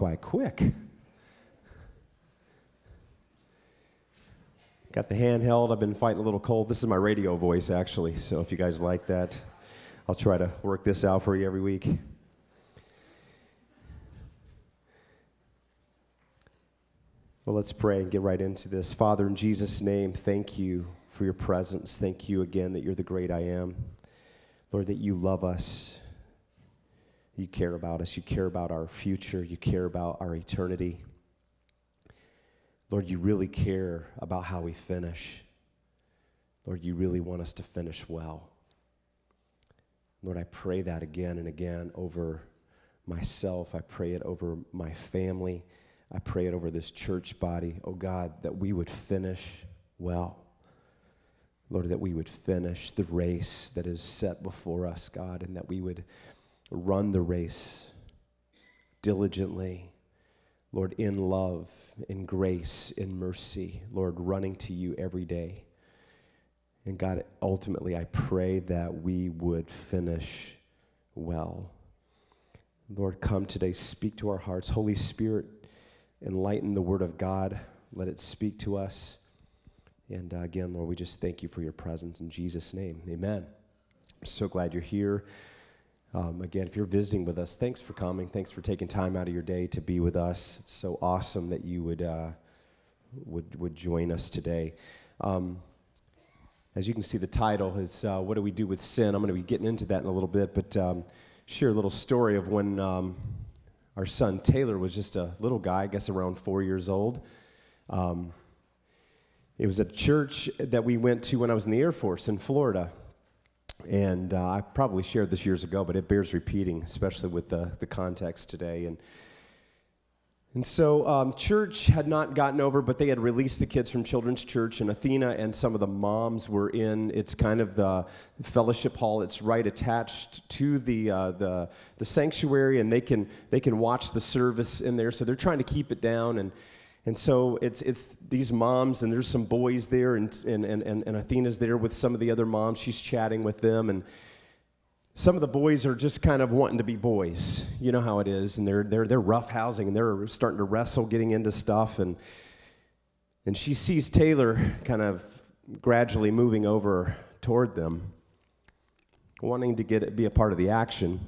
by quick. Got the handheld. I've been fighting a little cold. This is my radio voice, actually. So if you guys like that, I'll try to work this out for you every week. Well, let's pray and get right into this. Father, in Jesus' name, thank you for your presence. Thank you again that you're the great I am. Lord, that you love us. You care about us. You care about our future. You care about our eternity. Lord, you really care about how we finish. Lord, you really want us to finish well. Lord, I pray that again and again over myself. I pray it over my family. I pray it over this church body. Oh God, that we would finish well. Lord, that we would finish the race that is set before us, God, and that we would run the race diligently Lord, in love, in grace, in mercy, Lord, running to you every day. And God, ultimately, I pray that we would finish well. Lord, come today, speak to our hearts. Holy Spirit, enlighten the Word of God. Let it speak to us. And uh, again, Lord, we just thank you for your presence in Jesus' name. Amen. I'm so glad you're here. Um, again, if you're visiting with us, thanks for coming. Thanks for taking time out of your day to be with us. It's so awesome that you would uh, would would join us today. Um, as you can see, the title is uh, "What Do We Do with Sin?" I'm going to be getting into that in a little bit, but um, share a little story of when um, our son Taylor was just a little guy, I guess around four years old. Um, it was a church that we went to when I was in the Air Force in Florida and uh, I probably shared this years ago, but it bears repeating, especially with the, the context today. And, and so, um, church had not gotten over, but they had released the kids from Children's Church, and Athena and some of the moms were in. It's kind of the fellowship hall. It's right attached to the, uh, the, the sanctuary, and they can, they can watch the service in there. So they're trying to keep it down. And, and so it's, it's these moms, and there's some boys there, and, and, and, and Athena's there with some of the other moms. She's chatting with them, and some of the boys are just kind of wanting to be boys. You know how it is, and they're, they're, they're rough housing, and they're starting to wrestle, getting into stuff. And, and she sees Taylor kind of gradually moving over toward them, wanting to get be a part of the action.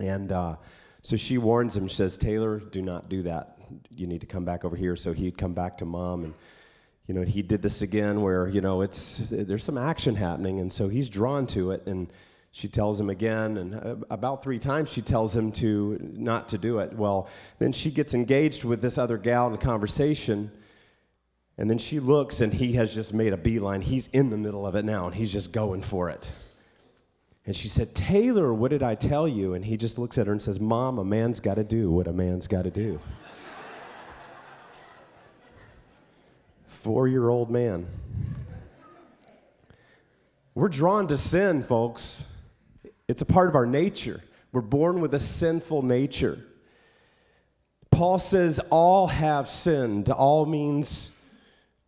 And uh, so she warns him, she says, Taylor, do not do that you need to come back over here. So he'd come back to mom and you know he did this again where you know it's there's some action happening. And so he's drawn to it and she tells him again. And uh, about three times she tells him to not to do it. Well then she gets engaged with this other gal in conversation. And then she looks and he has just made a beeline. He's in the middle of it now and he's just going for it. And she said taylor what did i tell you? And he just looks at her and says mom a man's got to do what a man's got to do four year old man. We're drawn to sin, folks. It's a part of our nature. We're born with a sinful nature. Paul says, All have sinned. All means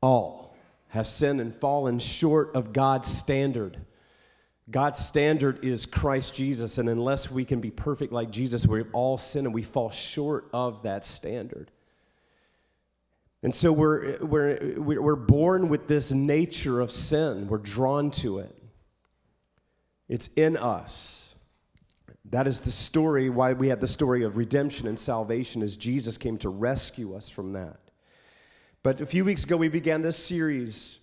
all have sinned and fallen short of God's standard. God's standard is Christ Jesus, and unless we can be perfect like Jesus, we've all sin and we fall short of that standard. And so we're, we're, we're born with this nature of sin. We're drawn to it. It's in us. That is the story why we had the story of redemption and salvation as Jesus came to rescue us from that. But a few weeks ago, we began this series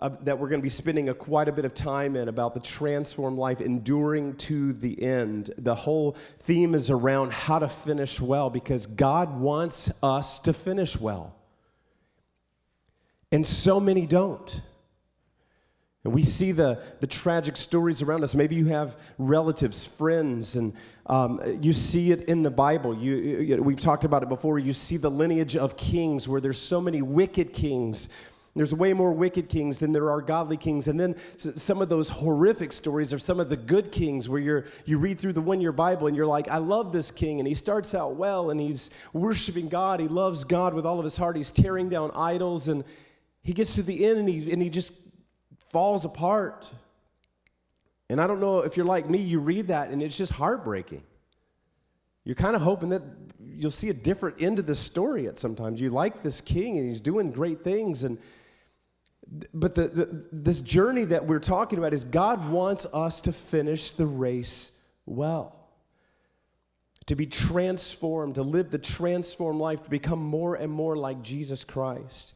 that we're going to be spending a, quite a bit of time in about the transformed life, enduring to the end. The whole theme is around how to finish well because God wants us to finish well. And so many don't. And we see the, the tragic stories around us. Maybe you have relatives, friends, and um, you see it in the Bible. You, you, we've talked about it before. You see the lineage of kings where there's so many wicked kings. There's way more wicked kings than there are godly kings. And then some of those horrific stories are some of the good kings where you're, you read through the one year Bible and you're like, I love this king. And he starts out well and he's worshiping God. He loves God with all of his heart. He's tearing down idols and he gets to the end and he, and he just falls apart. And I don't know if you're like me, you read that and it's just heartbreaking. You're kind of hoping that you'll see a different end of the story at sometimes. You like this king and he's doing great things and but the, the, this journey that we're talking about is God wants us to finish the race well to be transformed, to live the transformed life, to become more and more like Jesus Christ,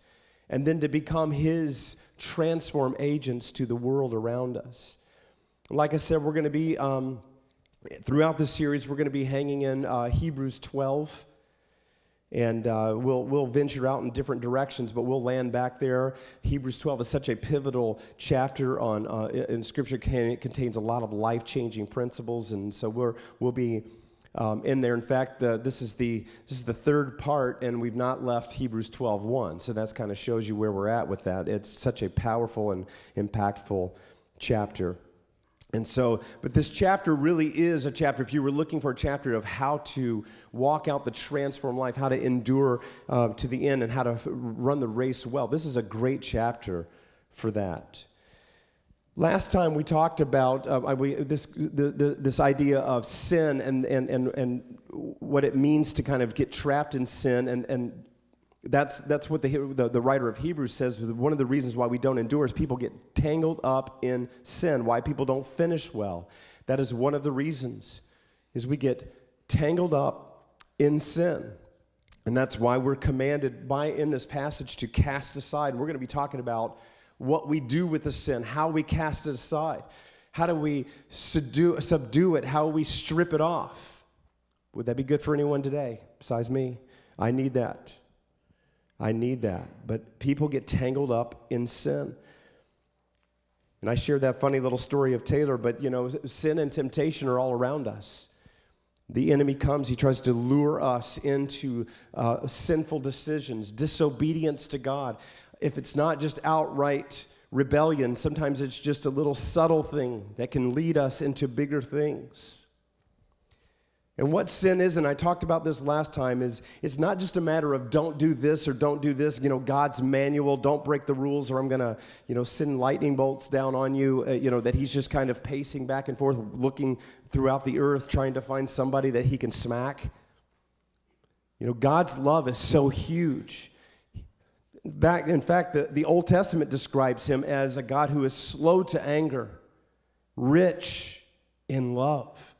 and then to become His transform agents to the world around us. Like I said, we're going to be, um, throughout this series, we're going to be hanging in uh, Hebrews 12 and uh, we'll, we'll venture out in different directions, but we'll land back there. Hebrews 12 is such a pivotal chapter on, uh, in Scripture. It contains a lot of life changing principles, and so we're, we'll be um, in there. In fact, the, this, is the, this is the third part, and we've not left Hebrews 12 1. So that kind of shows you where we're at with that. It's such a powerful and impactful chapter. And so, but this chapter really is a chapter, if you were looking for a chapter of how to walk out the transformed life, how to endure uh, to the end, and how to run the race well, this is a great chapter for that. Last time we talked about uh, we, this, the, the, this idea of sin and, and, and, and what it means to kind of get trapped in sin. And, and that's, that's what the, the, the writer of Hebrews says. One of the reasons why we don't endure is people get tangled up in sin, why people don't finish well. That is one of the reasons, is we get tangled up in sin. And that's why we're commanded by in this passage to cast aside. And we're going to be talking about what we do with the sin, how we cast it aside, how do we subdue, subdue it, how we strip it off. Would that be good for anyone today besides me? I need that. I need that. But people get tangled up in sin. And I shared that funny little story of Taylor, but you know, sin and temptation are all around us. The enemy comes, he tries to lure us into uh, sinful decisions, disobedience to God if it's not just outright rebellion, sometimes it's just a little subtle thing that can lead us into bigger things. And what sin is, and I talked about this last time, is it's not just a matter of don't do this or don't do this, you know, God's manual, don't break the rules or I'm going to, you know, send lightning bolts down on you, uh, you know, that he's just kind of pacing back and forth, looking throughout the earth, trying to find somebody that he can smack. You know, God's love is so huge back, in fact, the, the Old Testament describes him as a God who is slow to anger, rich in love.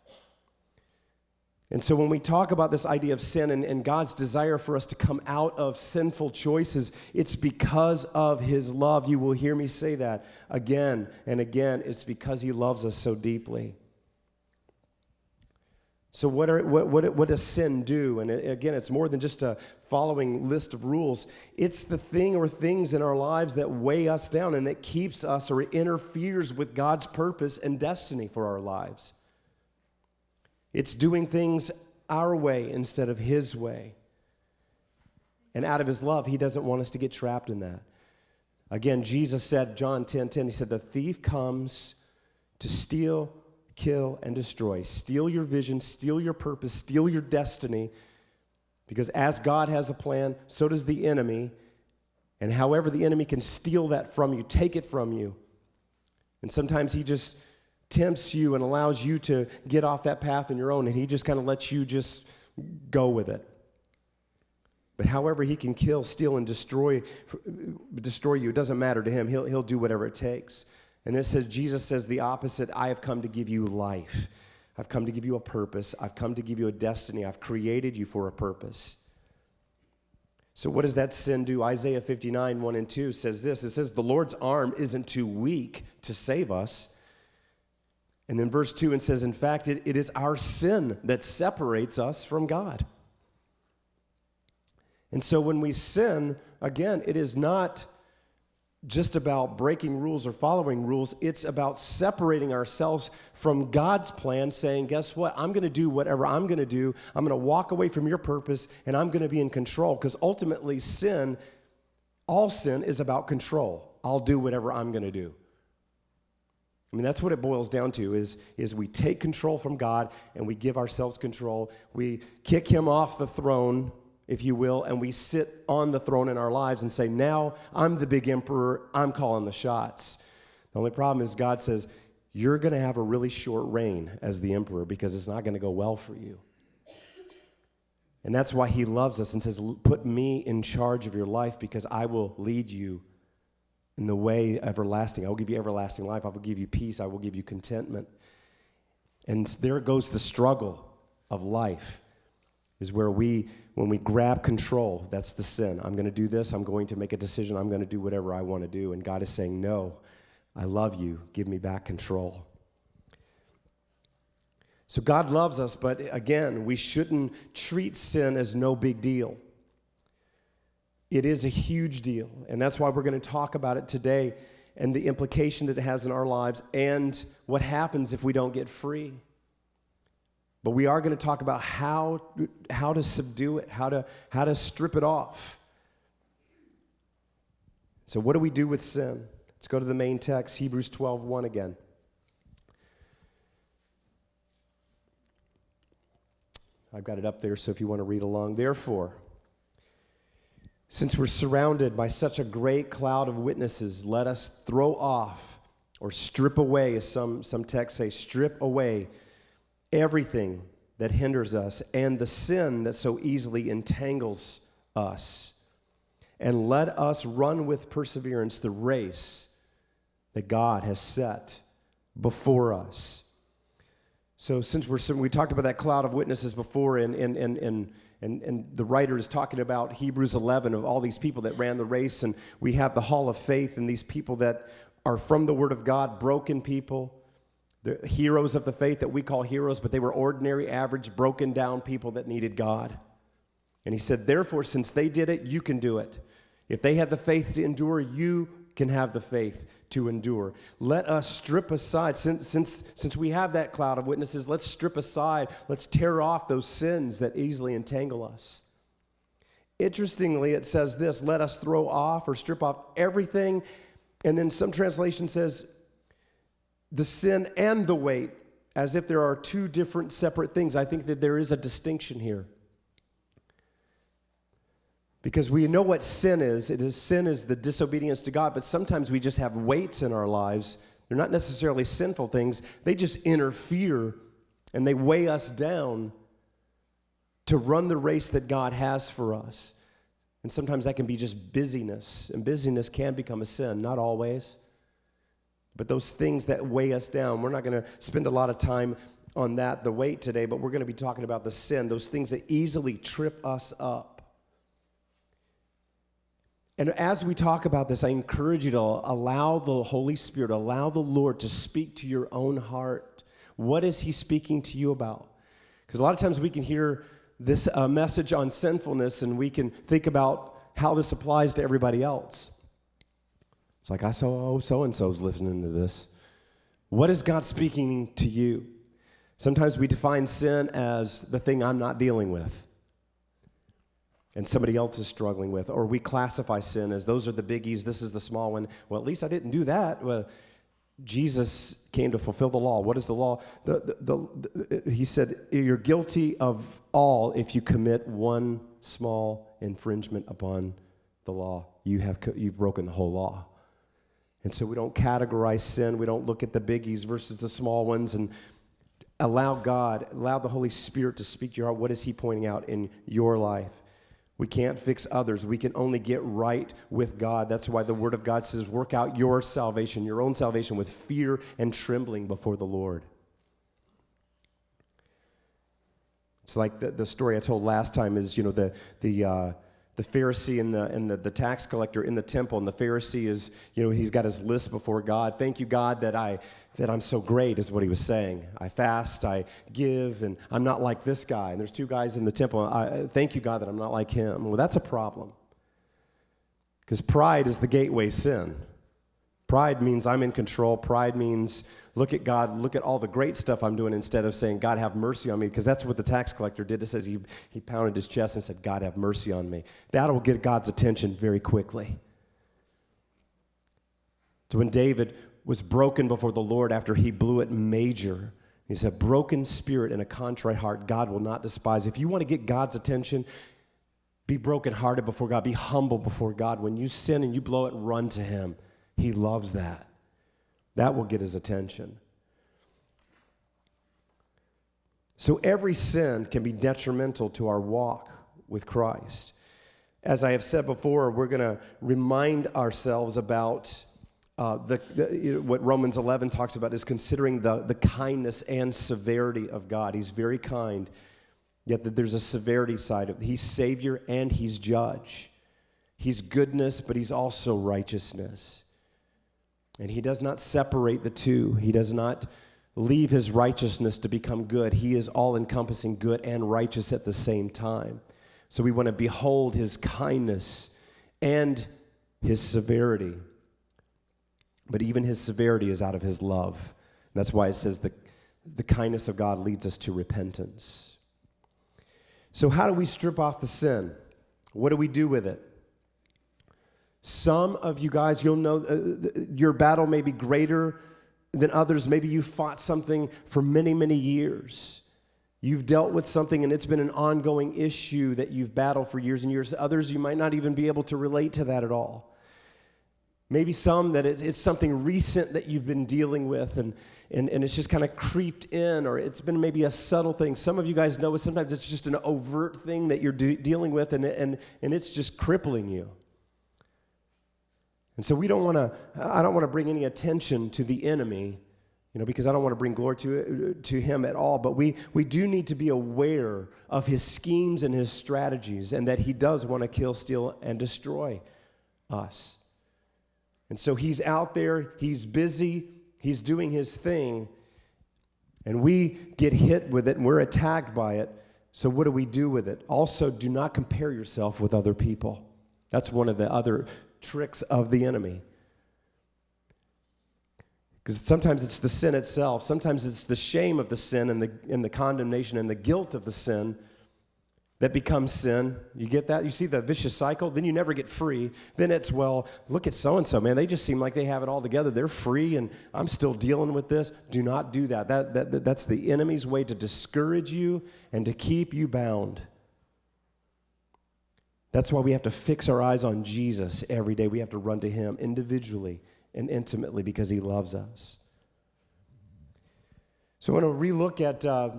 And so, when we talk about this idea of sin and, and, God's desire for us to come out of sinful choices, it's because of His love. You will hear me say that again and again. It's because He loves us so deeply. So, what, are, what, what, what does sin do? And again, it's more than just a following list of rules. It's the thing or things in our lives that weigh us down and that keeps us or interferes with God's purpose and destiny for our lives. It's doing things our way instead of His way. And out of His love, He doesn't want us to get trapped in that. Again, Jesus said, John 10 10, He said, The thief comes to steal, kill, and destroy. Steal your vision, steal your purpose, steal your destiny. Because as God has a plan, so does the enemy. And however the enemy can steal that from you, take it from you. And sometimes he just tempts you and allows you to get off that path on your own, and he just kind of lets you just go with it. But however he can kill, steal, and destroy, destroy you, it doesn't matter to him. He'll, he'll do whatever it takes. And it says, Jesus says the opposite I have come to give you life. I've come to give you a purpose. I've come to give you a destiny. I've created you for a purpose. So, what does that sin do? Isaiah 59, 1 and 2 says this it says, The Lord's arm isn't too weak to save us. And then verse 2 and says, In fact, it, it is our sin that separates us from God. And so when we sin, again, it is not just about breaking rules or following rules. It's about separating ourselves from God's plan, saying, Guess what? I'm going to do whatever I'm going to do. I'm going to walk away from your purpose and I'm going to be in control. Because ultimately, sin, all sin is about control. I'll do whatever I'm going to do. I mean, that's what it boils down to is, is we take control from God and we give ourselves control. We kick him off the throne if you will, and we sit on the throne in our lives and say, Now I'm the big emperor, I'm calling the shots. The only problem is God says, You're going to have a really short reign as the emperor because it's not going to go well for you. And that's why he loves us and says, Put me in charge of your life because I will lead you in the way everlasting. I will give you everlasting life. I will give you peace. I will give you contentment. And there goes the struggle of life, is where we, when we grab control, that's the sin. I'm going to do this. I'm going to make a decision. I'm going to do whatever I want to do. And God is saying, No, I love you. Give me back control. So God loves us, but again, we shouldn't treat sin as no big deal. It is a huge deal, and that's why we're going to talk about it today and the implication that it has in our lives and what happens if we don't get free. But we are going to talk about how, how to subdue it, how to, how to strip it off. So, what do we do with sin? Let's go to the main text, Hebrews 12 1 again. I've got it up there, so if you want to read along. Therefore, since we're surrounded by such a great cloud of witnesses, let us throw off or strip away, as some, some texts say, strip away everything that hinders us and the sin that so easily entangles us. And let us run with perseverance the race that God has set before us. So, since we're we talked about that cloud of witnesses before, and and and and and, and the writer is talking about Hebrews 11 of all these people that ran the race, and we have the Hall of Faith, and these people that are from the Word of God, broken people, the heroes of the faith that we call heroes, but they were ordinary, average, broken down people that needed God. And he said, therefore, since they did it, you can do it. If they had the faith to endure, you can have the faith to endure. Let us strip aside, since, since, since we have that cloud of witnesses, let's strip aside, let's tear off those sins that easily entangle us. Interestingly, it says this let us throw off or strip off everything. And then some translation says the sin and the weight, as if there are two different separate things. I think that there is a distinction here because we know what sin is. It is sin is the disobedience to God, but sometimes we just have weights in our lives. They're not necessarily sinful things. They just interfere and they weigh us down to run the race that God has for us. And sometimes that can be just busyness, and busyness can become a sin, not always. But those things that weigh us down, we're not going to spend a lot of time on that, the weight today, but we're going to be talking about the sin, those things that easily trip us up. And as we talk about this, I encourage you to allow the Holy Spirit, allow the Lord to speak to your own heart. What is He speaking to you about? Because a lot of times we can hear this uh, message on sinfulness and we can think about how this applies to everybody else. It's like, I saw, oh, so and so's listening to this. What is God speaking to you? Sometimes we define sin as the thing I'm not dealing with and somebody else is struggling with, or we classify sin as those are the biggies, this is the small one. Well, at least I didn't do that. Well, Jesus came to fulfill the law. What is the law? The, the, the, he said, You're guilty of all if you commit one small infringement upon the law. You have, you've broken the whole law. And so we don't categorize sin. We don't look at the biggies versus the small ones and allow God, allow the Holy Spirit to speak to your heart. What is He pointing out in your life? We can't fix others. We can only get right with God. That's why the Word of God says, work out your salvation, your own salvation, with fear and trembling before the Lord. It's like the, the story I told last time is, you know, the, the, uh, the Pharisee and, the, and the, the tax collector in the temple, and the Pharisee is, you know, he's got his list before God. Thank you, God, that, I, that I'm so great, is what he was saying. I fast, I give, and I'm not like this guy. And there's two guys in the temple. I, thank you, God, that I'm not like him. Well, that's a problem. Because pride is the gateway sin. Pride means I'm in control. Pride means look at God, look at all the great stuff I'm doing instead of saying, God, have mercy on me, because that's what the tax collector did. It says he, he pounded his chest and said, God, have mercy on me. That'll get God's attention very quickly. So when David was broken before the Lord after he blew it major, he said, broken spirit and a contrite heart, God will not despise. If you want to get God's attention, be brokenhearted before God, be humble before God. When you sin and you blow it, run to Him. He loves that. That will get his attention. So every sin can be detrimental to our walk with Christ. As I have said before, we're going to remind ourselves about uh, the, the you know, what Romans 11 talks about is considering the, the kindness and severity of God. He's very kind, yet that there's a severity side of it. He's Savior and He's Judge. He's goodness, but He's also righteousness. And He does not separate the two. He does not leave His righteousness to become good. He is all encompassing good and righteous at the same time. So we want to behold His kindness and His severity. But even his severity is out of his love. And that's why it says the, the kindness of God leads us to repentance. So, how do we strip off the sin? What do we do with it? Some of you guys, you'll know uh, your battle may be greater than others. Maybe you fought something for many, many years. You've dealt with something and it's been an ongoing issue that you've battled for years and years. Others, you might not even be able to relate to that at all. Maybe some that it's, it's something recent that you've been dealing with and, and, and it's just kind of creeped in, or it's been maybe a subtle thing. Some of you guys know it, sometimes it's just an overt thing that you're de- dealing with and, and, and it's just crippling you. And so we don't want to, I don't want to bring any attention to the enemy, you know, because I don't want to bring glory to, to him at all. But we, we do need to be aware of his schemes and his strategies and that he does want to kill, steal, and destroy us. And so he's out there, he's busy, he's doing his thing, and we get hit with it and we're attacked by it. So, what do we do with it? Also, do not compare yourself with other people. That's one of the other tricks of the enemy. Because sometimes it's the sin itself, sometimes it's the shame of the sin and the, and the condemnation and the guilt of the sin that becomes sin. You get that? You see the vicious cycle? Then you never get free. Then it's, well, look at so and so, man. They just seem like they have it all together. They're free, and I'm still dealing with this. Do not do that. That, that, That's the enemy's way to discourage you and to keep you bound. That's why we have to fix our eyes on Jesus every day. We have to run to Him individually and intimately because He loves us. So I want to relook at uh,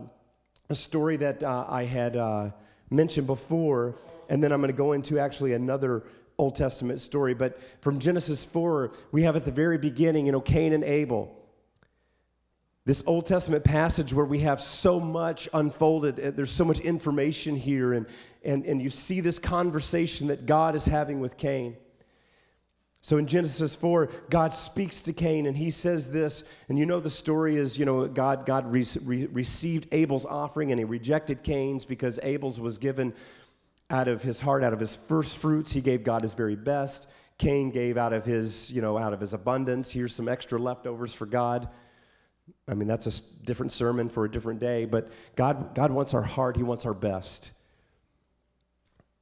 a story that uh, I had. Uh, mentioned before, and then I'm going to go into actually another Old Testament story. But from Genesis 4, we have at the very beginning, you know, Cain and Abel. This Old Testament passage where we have so much unfolded, uh, there's so much information here, and, and, and you see this conversation that God is having with Cain. So in Genesis 4, God speaks to Cain and he says this, and you know the story is, you know, God, God re- re- received Abel's offering and he rejected Cain's because Abel's was given out of his heart, out of his first fruits. He gave God his very best. Cain gave out of his, you know, out of his abundance. Here's some extra leftovers for God. I mean, that's a different sermon for a different day, but God, God wants our heart. He wants our best.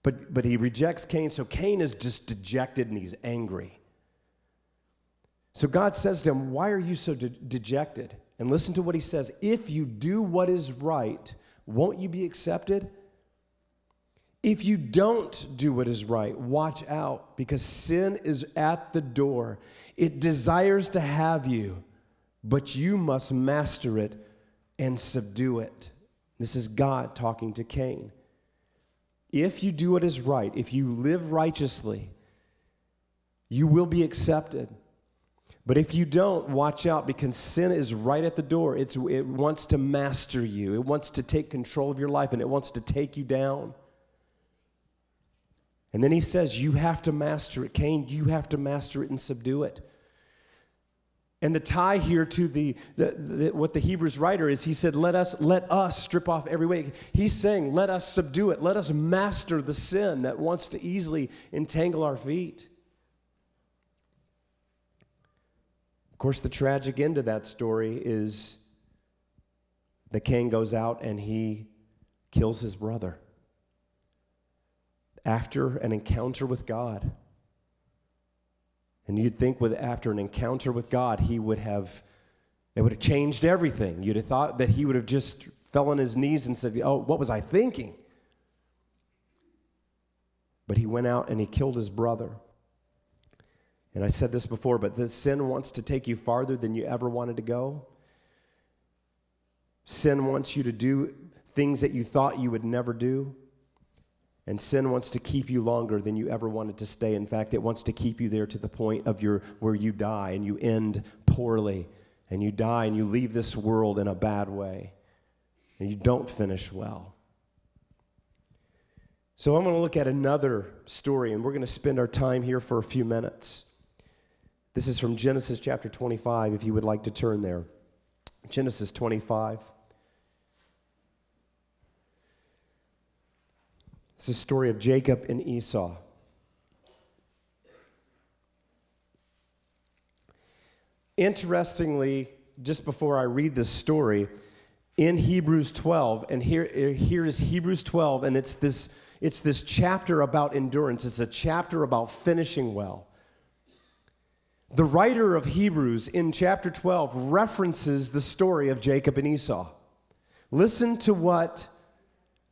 But, but he rejects Cain, so Cain is just dejected and he's angry. So God says to him, Why are you so de- dejected? And listen to what he says If you do what is right, won't you be accepted? If you don't do what is right, watch out because sin is at the door. It desires to have you, but you must master it and subdue it. This is God talking to Cain. If you do what is right, if you live righteously, you will be accepted. But if you don't, watch out because sin is right at the door. It's, it wants to master you, it wants to take control of your life, and it wants to take you down. And then he says, You have to master it. Cain, you have to master it and subdue it. And the tie here to the, the, the, what the Hebrews writer is, he said, let us, let us strip off every weight. He's saying, let us subdue it. Let us master the sin that wants to easily entangle our feet. Of course, the tragic end of that story is the Cain goes out and he kills his brother after an encounter with God. And you'd think with after an encounter with God, he would have it would have changed everything. You'd have thought that he would have just fell on his knees and said, "Oh, what was I thinking?" But he went out and he killed his brother. And I said this before, but sin wants to take you farther than you ever wanted to go. Sin wants you to do things that you thought you would never do. And sin wants to keep you longer than you ever wanted to stay. In fact, it wants to keep you there to the point of your where you die and you end poorly and you die and you leave this world in a bad way and you don't finish well. So I'm going to look at another story and we're going to spend our time here for a few minutes. This is from Genesis chapter 25 if you would like to turn there. Genesis 25. It's the story of Jacob and Esau. Interestingly, just before I read this story, in Hebrews 12, and here, here is Hebrews 12, and it's this, it's this chapter about endurance. It's a chapter about finishing well. The writer of Hebrews in chapter 12 references the story of Jacob and Esau. Listen to what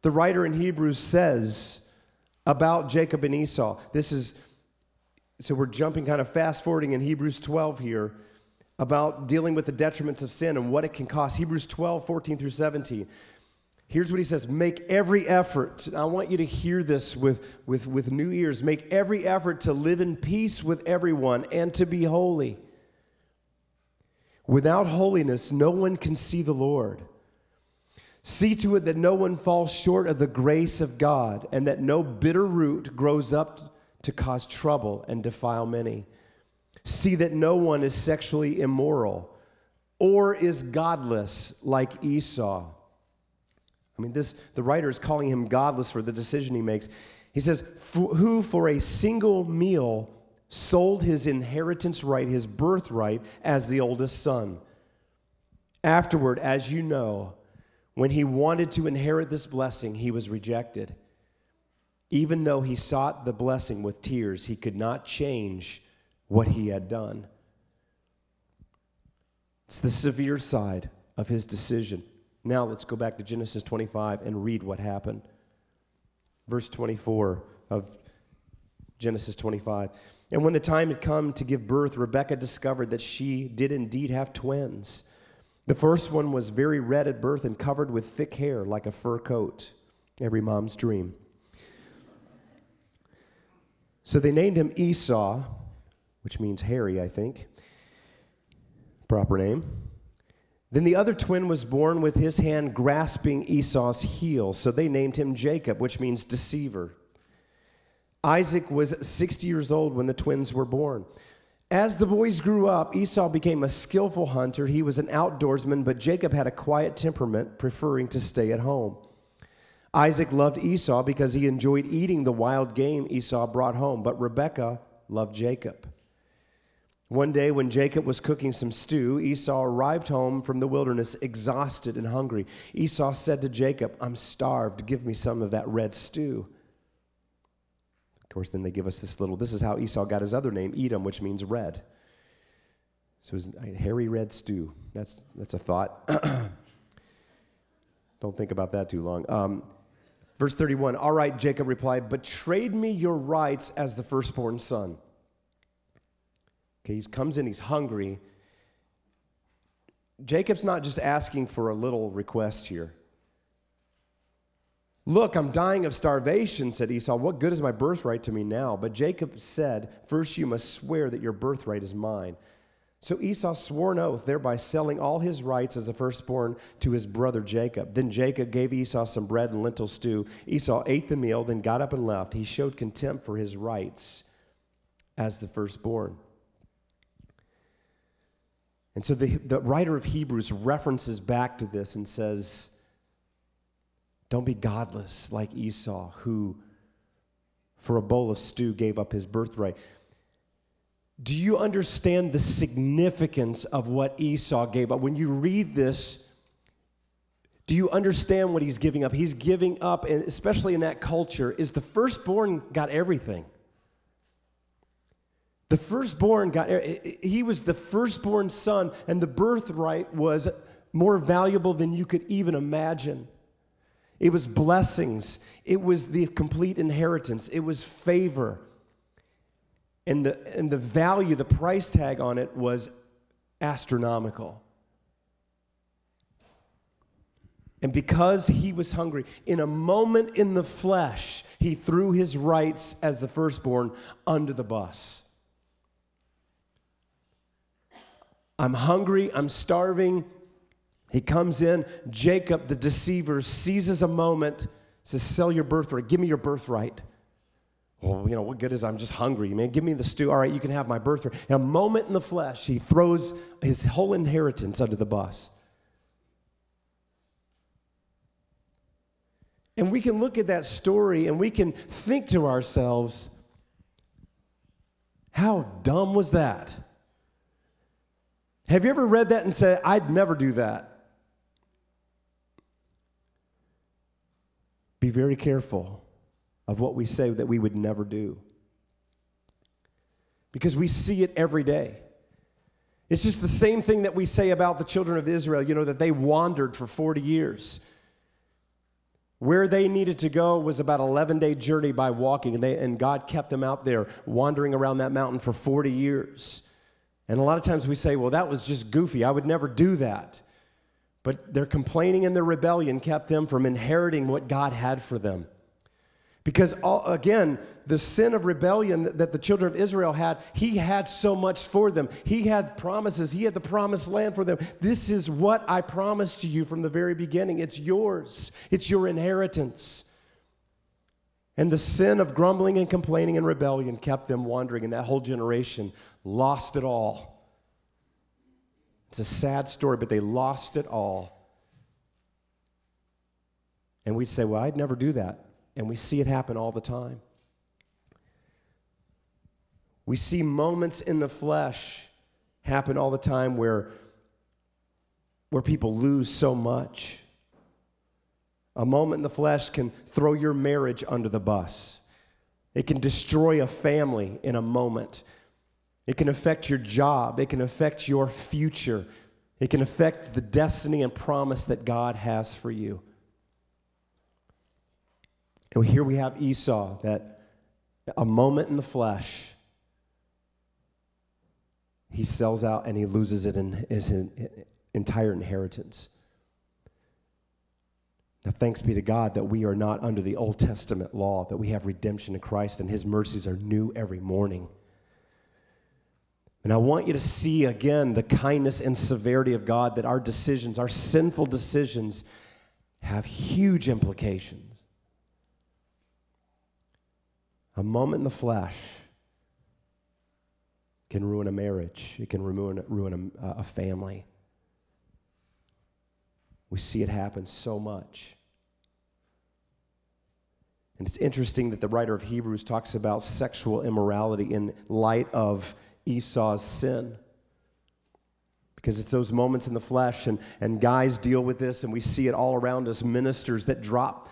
the writer in Hebrews says about Jacob and Esau. This is, so we're jumping kind of fast forwarding in Hebrews 12 here about dealing with the detriments of sin and what it can cost. Hebrews 12, 14 through 17. Here's what he says Make every effort. I want you to hear this with, with, with new ears. Make every effort to live in peace with everyone and to be holy. Without holiness, no one can see the Lord. See to it that no one falls short of the grace of God, and that no bitter root grows up to cause trouble and defile many. See that no one is sexually immoral or is godless like Esau. I mean, this the writer is calling him godless for the decision he makes. He says, Who for a single meal sold his inheritance right, his birthright, as the oldest son. Afterward, as you know, when he wanted to inherit this blessing, he was rejected. Even though he sought the blessing with tears, he could not change what he had done. It's the severe side of his decision. Now let's go back to Genesis 25 and read what happened. Verse 24 of Genesis 25. And when the time had come to give birth, Rebekah discovered that she did indeed have twins. The first one was very red at birth and covered with thick hair like a fur coat. Every mom's dream. So they named him Esau, which means hairy, I think. Proper name. Then the other twin was born with his hand grasping Esau's heel, so they named him Jacob, which means deceiver. Isaac was 60 years old when the twins were born. As the boys grew up, Esau became a skillful hunter. He was an outdoorsman, but Jacob had a quiet temperament, preferring to stay at home. Isaac loved Esau because he enjoyed eating the wild game Esau brought home, but Rebekah loved Jacob. One day, when Jacob was cooking some stew, Esau arrived home from the wilderness exhausted and hungry. Esau said to Jacob, I'm starved. Give me some of that red stew. Of course, then they give us this little, this is how Esau got his other name, Edom, which means red. So a hairy red stew. That's, that's a thought. Don't think about that too long. Um, verse 31 All right, Jacob replied, but trade me your rights as the firstborn son. Okay, he comes in, he's hungry. Jacob's not just asking for a little request here. Look, I'm dying of starvation, said Esau. What good is my birthright to me now? But Jacob said, First you must swear that your birthright is mine. So Esau swore an oath, thereby selling all his rights as a firstborn to his brother Jacob. Then Jacob gave Esau some bread and lentil stew. Esau ate the meal, then got up and left. He showed contempt for his rights as the firstborn. And so the, the writer of Hebrews references back to this and says, don't be godless like Esau, who for a bowl of stew gave up his birthright. Do you understand the significance of what Esau gave up? When you read this, do you understand what he's giving up? He's giving up, and especially in that culture, is the firstborn got everything. The firstborn got, he was the firstborn son, and the birthright was more valuable than you could even imagine. It was blessings. It was the complete inheritance. It was favor. And the, and the value, the price tag on it was astronomical. And because he was hungry, in a moment in the flesh, he threw his rights as the firstborn under the bus. I'm hungry, I'm starving. He comes in. Jacob, the deceiver, seizes a moment, says, Sell your birthright, give me your birthright. Well, you know, what good is I'm just hungry, man. Give me the stew. All right, you can have my birthright. In a moment in the flesh, he throws his whole inheritance under the bus. And we can look at that story and we can think to ourselves, how dumb was that? Have you ever read that and said, I'd never do that? Be very careful of what we say that we would never do. Because we see it every day. It's just the same thing that we say about the children of Israel, you know, that they wandered for 40 years. Where they needed to go was about 11 day journey by walking, and, they, and God kept them out there wandering around that mountain for 40 years. And a lot of times we say, well, that was just goofy. I would never do that. But their complaining and their rebellion kept them from inheriting what God had for them. Because, all, again, the sin of rebellion that the children of Israel had, he had so much for them. He had promises, he had the promised land for them. This is what I promised to you from the very beginning. It's yours, it's your inheritance. And the sin of grumbling and complaining and rebellion kept them wandering, and that whole generation lost it all. It's a sad story, but they lost it all. And we'd say, Well, I'd never do that. And we see it happen all the time. We see moments in the flesh happen all the time where, where people lose so much. A moment in the flesh can throw your marriage under the bus. It can destroy a family in a moment. It can affect your job. It can affect your future. It can affect the destiny and promise that God has for you. And here we have Esau, that a moment in the flesh, he sells out and he loses it in his entire inheritance. Now, thanks be to God that we are not under the Old Testament law, that we have redemption in Christ and his mercies are new every morning. And I want you to see again the kindness and severity of God that our decisions, our sinful decisions, have huge implications. A moment in the flesh can ruin a marriage, it can ruin, ruin a, a family. We see it happen so much. And it's interesting that the writer of Hebrews talks about sexual immorality in light of Esau's sin. Because it's those moments in the flesh, and, and guys deal with this, and we see it all around us. Ministers that drop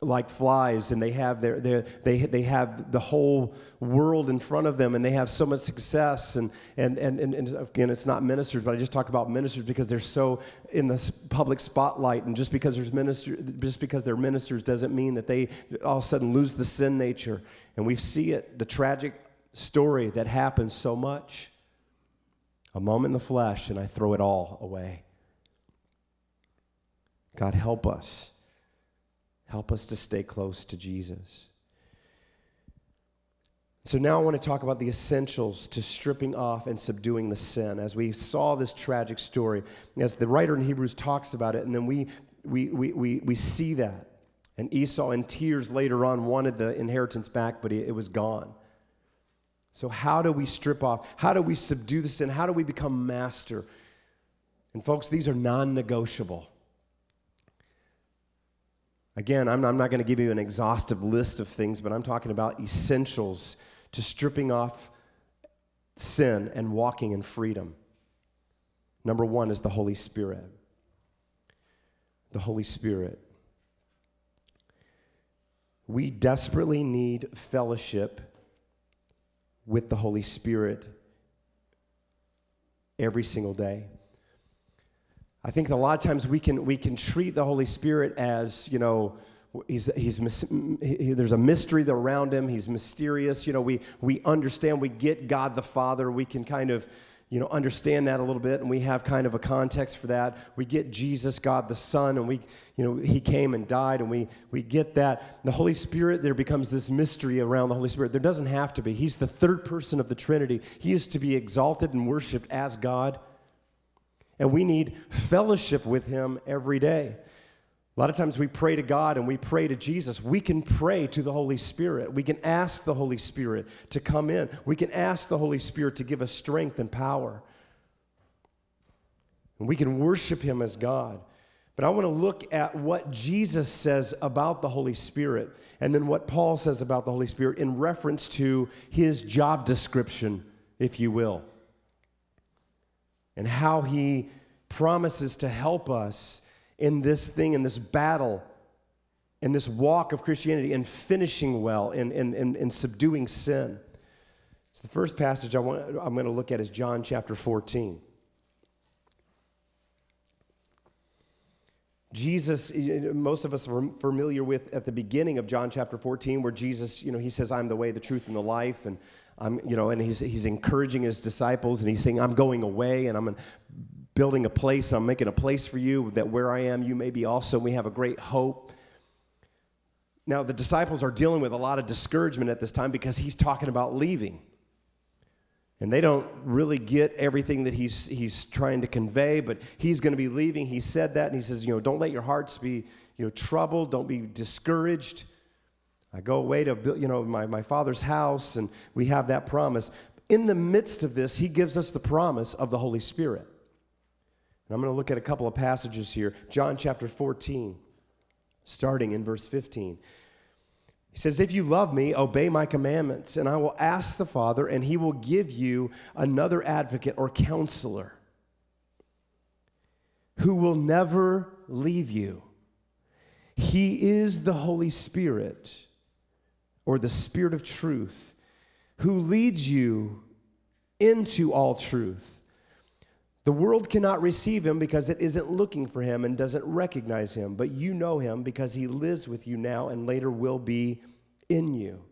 like flies and they have their, their they, they have the whole world in front of them and they have so much success. And, and, and, and, and again it's not ministers but i just talk about ministers because they're so in the public spotlight. And just because there's minister just because they're ministers doesn't mean that they all of a sudden lose the sin nature. And we see it the tragic story that happens so much a moment in the flesh and i throw it all away god help us Help us to stay close to Jesus. So now I want to talk about the essentials to stripping off and subduing the sin. As we saw this tragic story, as the writer in Hebrews talks about it, and then we, we, we, we, we see that. And Esau, in tears later on, wanted the inheritance back, but it was gone. So, how do we strip off? How do we subdue the sin? How do we become master? And, folks, these are non negotiable. Again, I'm, I'm not going to give you an exhaustive list of things, but I'm talking about essentials to stripping off sin and walking in freedom. Number one is the Holy Spirit. The Holy Spirit. We desperately need fellowship with the Holy Spirit every single day. I think a lot of times we can, we can treat the Holy Spirit as, you know, he's, he's, he, there's a mystery around him. He's mysterious. You know, we, we understand, we get God the Father. We can kind of, you know, understand that a little bit and we have kind of a context for that. We get Jesus, God the Son, and we, you know, He came and died, and we, we get that. The Holy Spirit, there becomes this mystery around the Holy Spirit. There doesn't have to be. He's the third person of the Trinity. He is to be exalted and worshiped as God. And we need fellowship with Him every day. A lot of times we pray to God and we pray to Jesus. We can pray to the Holy Spirit. We can ask the Holy Spirit to come in. We can ask the Holy Spirit to give us strength and power. And we can worship Him as God. But I want to look at what Jesus says about the Holy Spirit and then what Paul says about the Holy Spirit in reference to his job description, if you will, and how he promises to help us in this thing, in this battle, in this walk of Christianity, in finishing well, in, in, in, in subduing sin. So the first passage I want, I'm going to look at is John chapter 14. Jesus, most of us are familiar with at the beginning of John chapter 14, where Jesus, you know, he says, I'm the way, the truth, and the life. And I'm, you know, and he's, he's encouraging his disciples and he's saying, I'm going away and I'm building a place. I'm making a place for you that where I am, you may be also. We have a great hope. Now, the disciples are dealing with a lot of discouragement at this time because he's talking about leaving. And they don't really get everything that he's, he's trying to convey, but he's going to be leaving. He said that, and he says, you know, don't let your hearts be, you know, troubled. Don't be discouraged. I go away to, you know, my, my father's house, and we have that promise. In the midst of this, he gives us the promise of the Holy Spirit. And I'm going to look at a couple of passages here. John chapter 14, starting in verse 15. He says, If you love me, obey my commandments, and I will ask the Father, and he will give you another advocate or counselor who will never leave you. He is the Holy Spirit, or the Spirit of truth, who leads you into all truth. The world cannot receive him because it isn't looking for him and doesn't recognize him, but you know him because he lives with you now and later will be in you.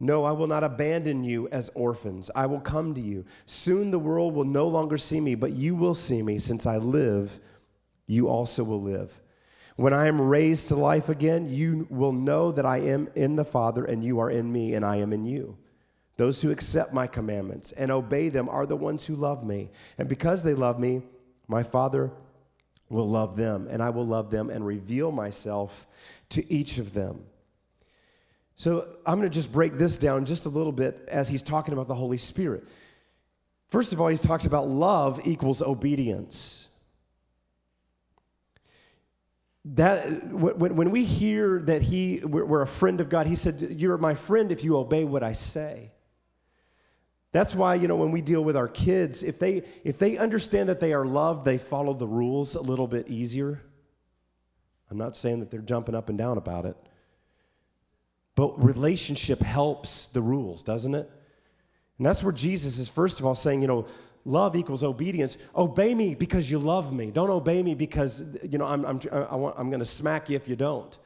No, I will not abandon you as orphans. I will come to you. Soon the world will no longer see me, but you will see me. Since I live, you also will live. When I am raised to life again, you will know that I am in the Father, and you are in me, and I am in you. Those who accept my commandments and obey them are the ones who love me. And because they love me, my Father will love them, and I will love them and reveal myself to each of them. So I'm going to just break this down just a little bit as he's talking about the Holy Spirit. First of all, he talks about love equals obedience. That when, we hear that he we're a friend of God, he said, "You're my friend if you obey what I say." That's why, you know, when we deal with our kids, if they if they understand that they are loved, they follow the rules a little bit easier. I'm not saying that they're jumping up and down about it. But relationship helps the rules, doesn't it? And that's where Jesus is first of all saying, you know, love equals obedience. Obey me because you love me. Don't obey me because, you know, I'm, I'm, I want, I'm going to smack you if you don't.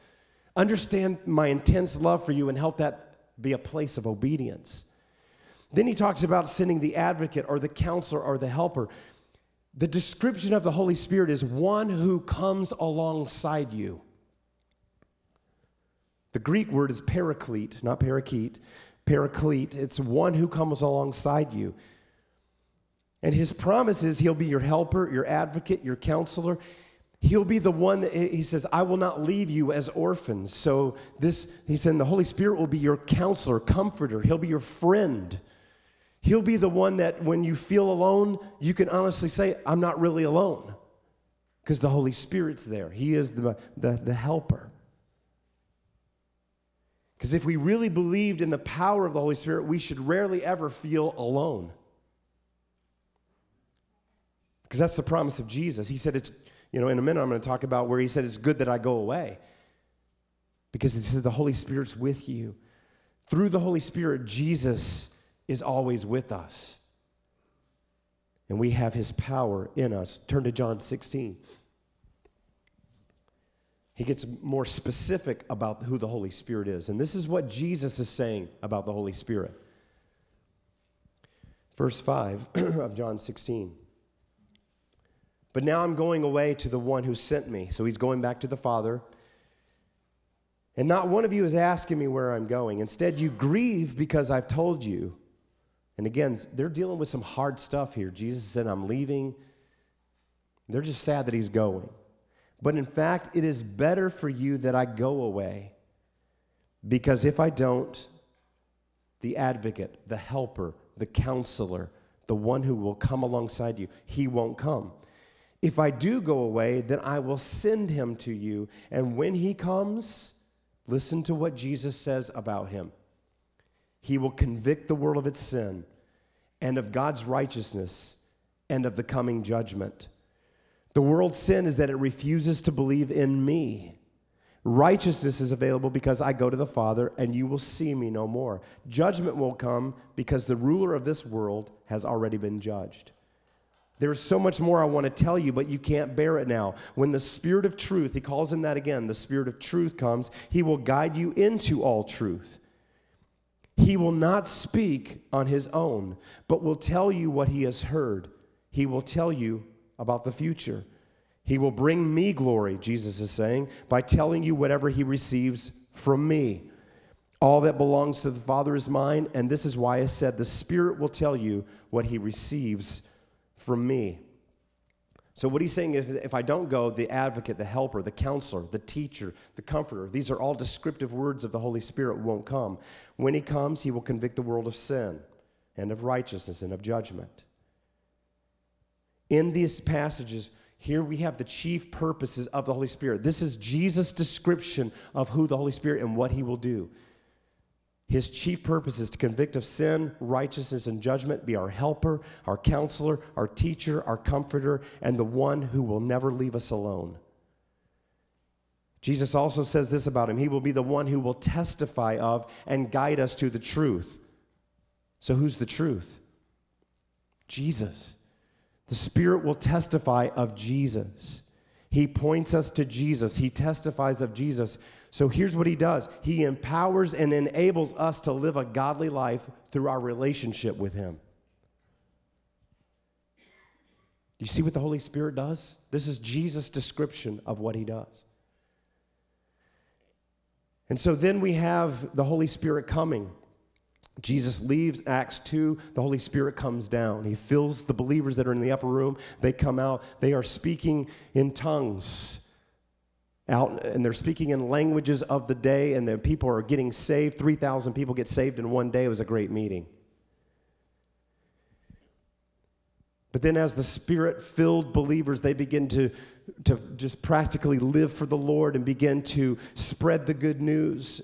Understand my intense love for you and help that be a place of obedience. Then he talks about sending the advocate or the counselor or the helper. The description of the Holy Spirit is one who comes alongside you. The Greek word is paraclete, not parakeet. Paraclete. It's one who comes alongside you. And his promise is he'll be your helper, your advocate, your counselor. He'll be the one that he says, I will not leave you as orphans. So, this, he said, the Holy Spirit will be your counselor, comforter. He'll be your friend. He'll be the one that when you feel alone, you can honestly say, I'm not really alone because the Holy Spirit's there. He is the, the, the helper. Because if we really believed in the power of the Holy Spirit, we should rarely ever feel alone. Because that's the promise of Jesus. He said, It's, you know, in a minute I'm going to talk about where he said, It's good that I go away. Because he said, The Holy Spirit's with you. Through the Holy Spirit, Jesus is always with us. And we have his power in us. Turn to John 16. He gets more specific about who the Holy Spirit is. And this is what Jesus is saying about the Holy Spirit. Verse 5 of John 16. But now I'm going away to the one who sent me. So he's going back to the Father. And not one of you is asking me where I'm going. Instead, you grieve because I've told you. And again, they're dealing with some hard stuff here. Jesus said, I'm leaving. They're just sad that he's going. But in fact, it is better for you that I go away. Because if I don't, the advocate, the helper, the counselor, the one who will come alongside you, he won't come. If I do go away, then I will send him to you. And when he comes, listen to what Jesus says about him. He will convict the world of its sin and of God's righteousness and of the coming judgment. The world's sin is that it refuses to believe in me. Righteousness is available because I go to the Father and you will see me no more. Judgment will come because the ruler of this world has already been judged. There's so much more I want to tell you, but you can't bear it now. When the Spirit of truth, he calls him that again, the Spirit of truth comes, he will guide you into all truth. He will not speak on his own, but will tell you what he has heard. He will tell you about the future. He will bring me glory, Jesus is saying, by telling you whatever he receives from me. All that belongs to the Father is mine, and this is why I said the Spirit will tell you what he receives from me. So, what he's saying is if I don't go, the advocate, the helper, the counselor, the teacher, the comforter, these are all descriptive words of the Holy Spirit, won't come. When he comes, he will convict the world of sin and of righteousness and of judgment. In these passages, here we have the chief purposes of the Holy Spirit. This is Jesus' description of who the Holy Spirit and what he will do. His chief purpose is to convict of sin, righteousness, and judgment, be our helper, our counselor, our teacher, our comforter, and the one who will never leave us alone. Jesus also says this about him He will be the one who will testify of and guide us to the truth. So, who's the truth? Jesus. The Spirit will testify of Jesus. He points us to Jesus, He testifies of Jesus. So here's what He does He empowers and enables us to live a godly life through our relationship with Him. You see what the Holy Spirit does? This is Jesus' description of what He does. And so then we have the Holy Spirit coming. Jesus leaves, Acts 2, the Holy Spirit comes down. He fills the believers that are in the upper room. They come out, they are speaking in tongues. Out, and they're speaking in languages of the day, and the people are getting saved. 3,000 people get saved in one day. It was a great meeting. But then, as the Spirit filled believers, they begin to, to just practically live for the Lord and begin to spread the good news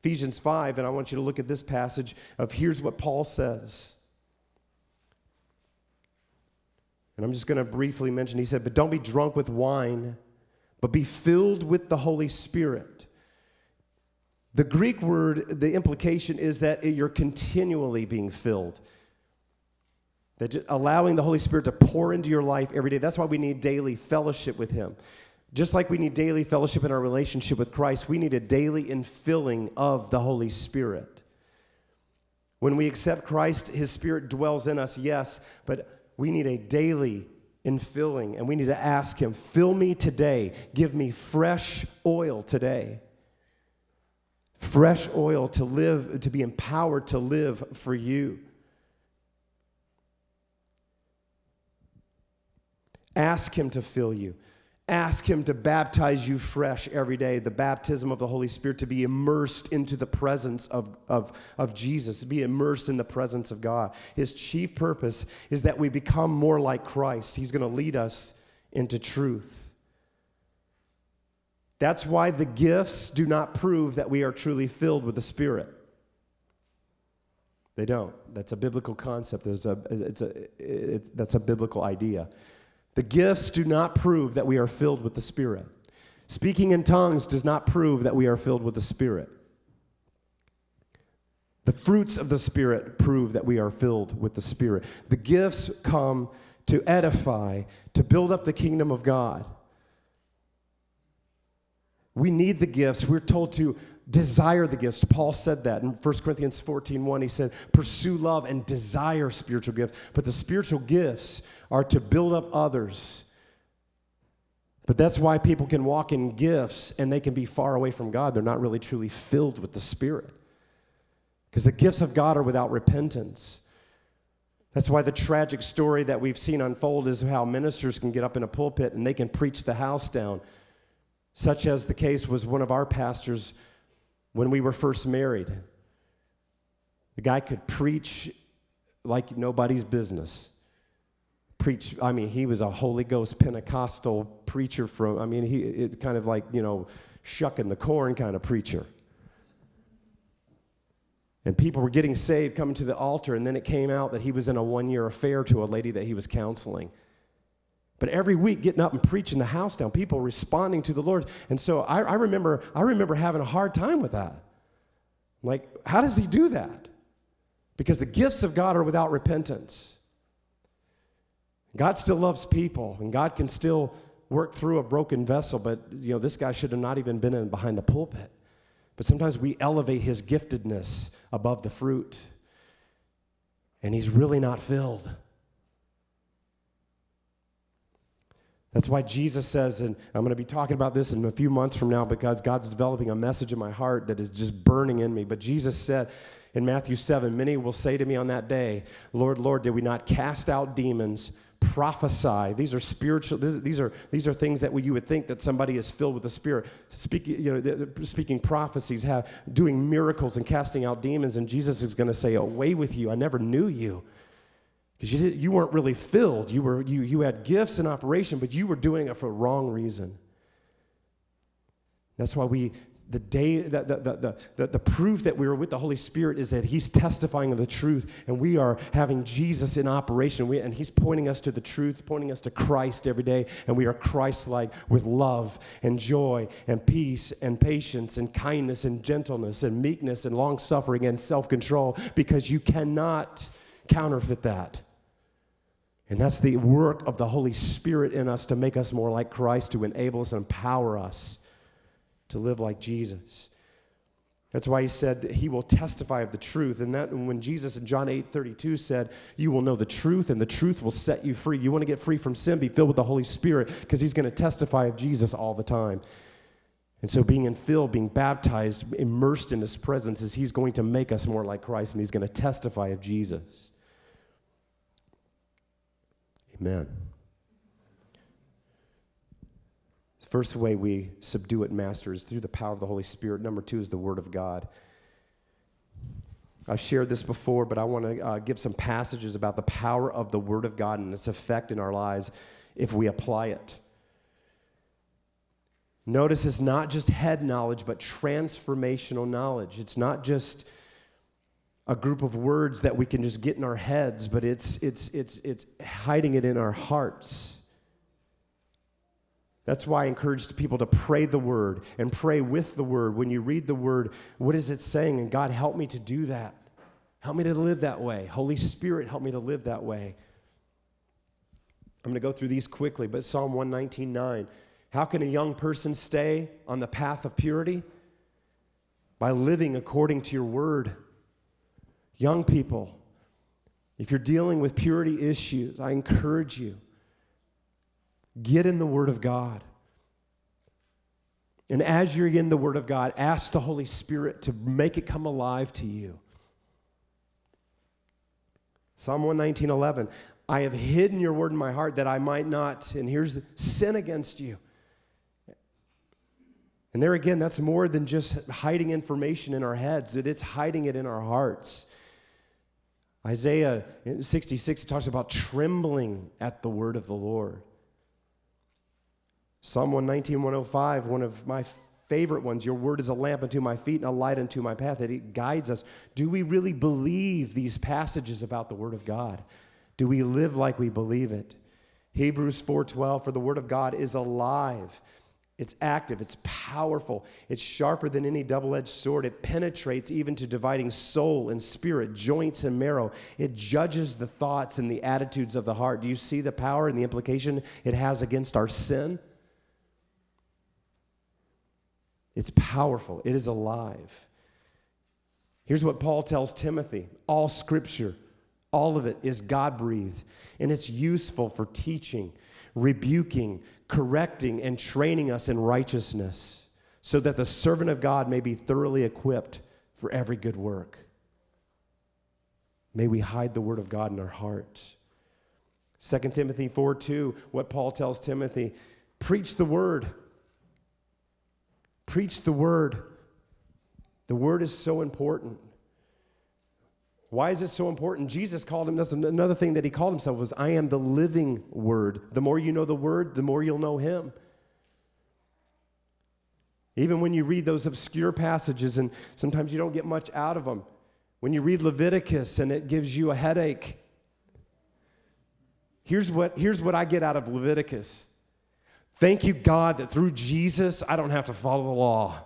Ephesians 5, and I want you to look at this passage of here's what Paul says. And I'm just going to briefly mention, he said, But don't be drunk with wine, but be filled with the Holy Spirit. The Greek word, the implication is that you're continually being filled. That allowing the Holy Spirit to pour into your life every day. That's why we need daily fellowship with Him. Just like we need daily fellowship in our relationship with Christ, we need a daily infilling of the Holy Spirit. When we accept Christ, His Spirit dwells in us, yes, but we need a daily infilling, and we need to ask Him, Fill me today. Give me fresh oil today. Fresh oil to live, to be empowered to live for you. Ask Him to fill you. Ask Him to baptize you fresh every day, the baptism of the Holy Spirit, to be immersed into the presence of, of, of Jesus, to be immersed in the presence of God. His chief purpose is that we become more like Christ. He's going to lead us into truth. That's why the gifts do not prove that we are truly filled with the Spirit. They don't. That's a biblical concept. There's a, it's a, it's, that's a biblical idea. The gifts do not prove that we are filled with the Spirit. Speaking in tongues does not prove that we are filled with the Spirit. The fruits of the Spirit prove that we are filled with the Spirit. The gifts come to edify, to build up the kingdom of God. We need the gifts. We're told to desire the gifts. Paul said that in 1 Corinthians 14 1. He said, Pursue love and desire spiritual gifts. But the spiritual gifts are to build up others. But that's why people can walk in gifts and they can be far away from God. They're not really truly filled with the Spirit. Because the gifts of God are without repentance. That's why the tragic story that we've seen unfold is how ministers can get up in a pulpit and they can preach the house down, such as the case was one of our pastors when we were first married. The guy could preach like nobody's business. Preach, I mean, he was a Holy Ghost Pentecostal preacher from, I mean, he it kind of like, you know, shucking the corn kind of preacher. And people were getting saved, coming to the altar, and then it came out that he was in a one year affair to a lady that he was counseling. But every week, getting up and preaching the house down, people responding to the Lord. And so I, I, remember, I remember having a hard time with that. Like, how does he do that? Because the gifts of God are without repentance. God still loves people, and God can still work through a broken vessel, but you know, this guy should have not even been in behind the pulpit. But sometimes we elevate his giftedness above the fruit, and he's really not filled. That's why Jesus says, and I'm going to be talking about this in a few months from now because God's developing a message in my heart that is just burning in me. But Jesus said in Matthew 7, Many will say to me on that day, Lord, Lord, did we not cast out demons? prophesy these are spiritual these are these are things that you would think that somebody is filled with the spirit speaking you know speaking prophecies have doing miracles and casting out demons and jesus is going to say away with you i never knew you because you, you weren't really filled. You, were, you, you had gifts in operation, but you were doing it for the wrong reason. That's why we, the day, the, the, the, the proof that we are with the Holy Spirit is that He's testifying of the truth, and we are having Jesus in operation. We, and He's pointing us to the truth, pointing us to Christ every day, and we are Christ like with love and joy and peace and patience and kindness and gentleness and meekness and long suffering and self control because you cannot counterfeit that. And that's the work of the Holy Spirit in us to make us more like Christ, to enable us and empower us to live like Jesus. That's why he said that he will testify of the truth. And that when Jesus in John 8 32 said, You will know the truth, and the truth will set you free. You want to get free from sin, be filled with the Holy Spirit, because he's going to testify of Jesus all the time. And so, being infilled, being baptized, immersed in his presence, is he's going to make us more like Christ, and he's going to testify of Jesus. Amen. The first way we subdue it, master, is through the power of the Holy Spirit. Number two is the Word of God. I've shared this before, but I want to uh, give some passages about the power of the Word of God and its effect in our lives if we apply it. Notice it's not just head knowledge, but transformational knowledge. It's not just a group of words that we can just get in our heads, but it's, it's, it's, it's hiding it in our hearts. That's why I encourage people to pray the word and pray with the word. When you read the word, what is it saying? And God, help me to do that. Help me to live that way. Holy Spirit, help me to live that way. I'm going to go through these quickly, but Psalm 119.9. How can a young person stay on the path of purity? By living according to your word. Young people, if you're dealing with purity issues, I encourage you get in the Word of God. And as you're in the Word of God, ask the Holy Spirit to make it come alive to you. Psalm 119, 11. I have hidden your word in my heart that I might not, and here's sin against you. And there again, that's more than just hiding information in our heads, it's hiding it in our hearts. Isaiah 66 talks about trembling at the word of the Lord. Psalm 119, 105, one of my favorite ones. Your word is a lamp unto my feet and a light unto my path. It guides us. Do we really believe these passages about the word of God? Do we live like we believe it? Hebrews 4:12 for the word of God is alive it's active, it's powerful, it's sharper than any double edged sword. It penetrates even to dividing soul and spirit, joints and marrow. It judges the thoughts and the attitudes of the heart. Do you see the power and the implication it has against our sin? It's powerful, it is alive. Here's what Paul tells Timothy all scripture, all of it is God breathed, and it's useful for teaching, rebuking, correcting, and training us in righteousness, so that the servant of God may be thoroughly equipped for every good work. May we hide the word of God in our hearts. 2 Timothy 4 2, what Paul tells Timothy preach the word. Preach the word. The word is so important. Why is it so important? Jesus called him, that's another thing that he called himself was, I am the living word. The more you know the word, the more you'll know him. Even when you read those obscure passages, and sometimes you don't get much out of them, when you read Leviticus and it gives you a headache, here's what, here's what I get out of Leviticus. Thank you, God, that through Jesus, I don't have to follow the law.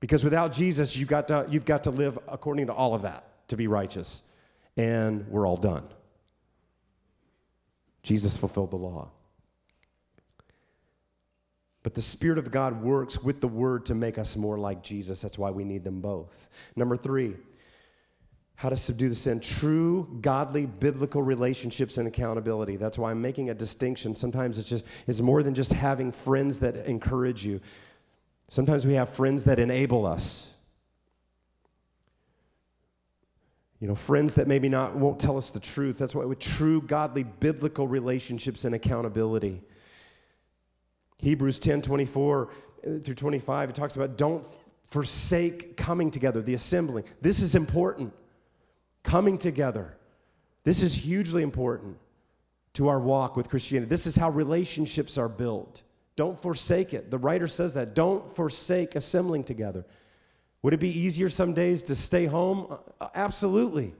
Because without Jesus, you've got, to, you've got to live according to all of that to be righteous. And we're all done. Jesus fulfilled the law. But the Spirit of God works with the Word to make us more like Jesus. That's why we need them both. Number three, how to subdue the sin. True, godly, biblical relationships and accountability. That's why I'm making a distinction. Sometimes it's just it's more than just having friends that encourage you. Sometimes we have friends that enable us. You know, friends that maybe not won't tell us the truth. That's why with true, godly, biblical relationships and accountability. Hebrews 10 24 uh, through 25, it talks about don't forsake coming together, the assembling. This is important. Coming together. This is hugely important to our walk with Christianity. This is how relationships are built. Don't forsake it. The writer says that. Don't forsake assembling together. Would it be easier some days to stay home? Uh, absolutely.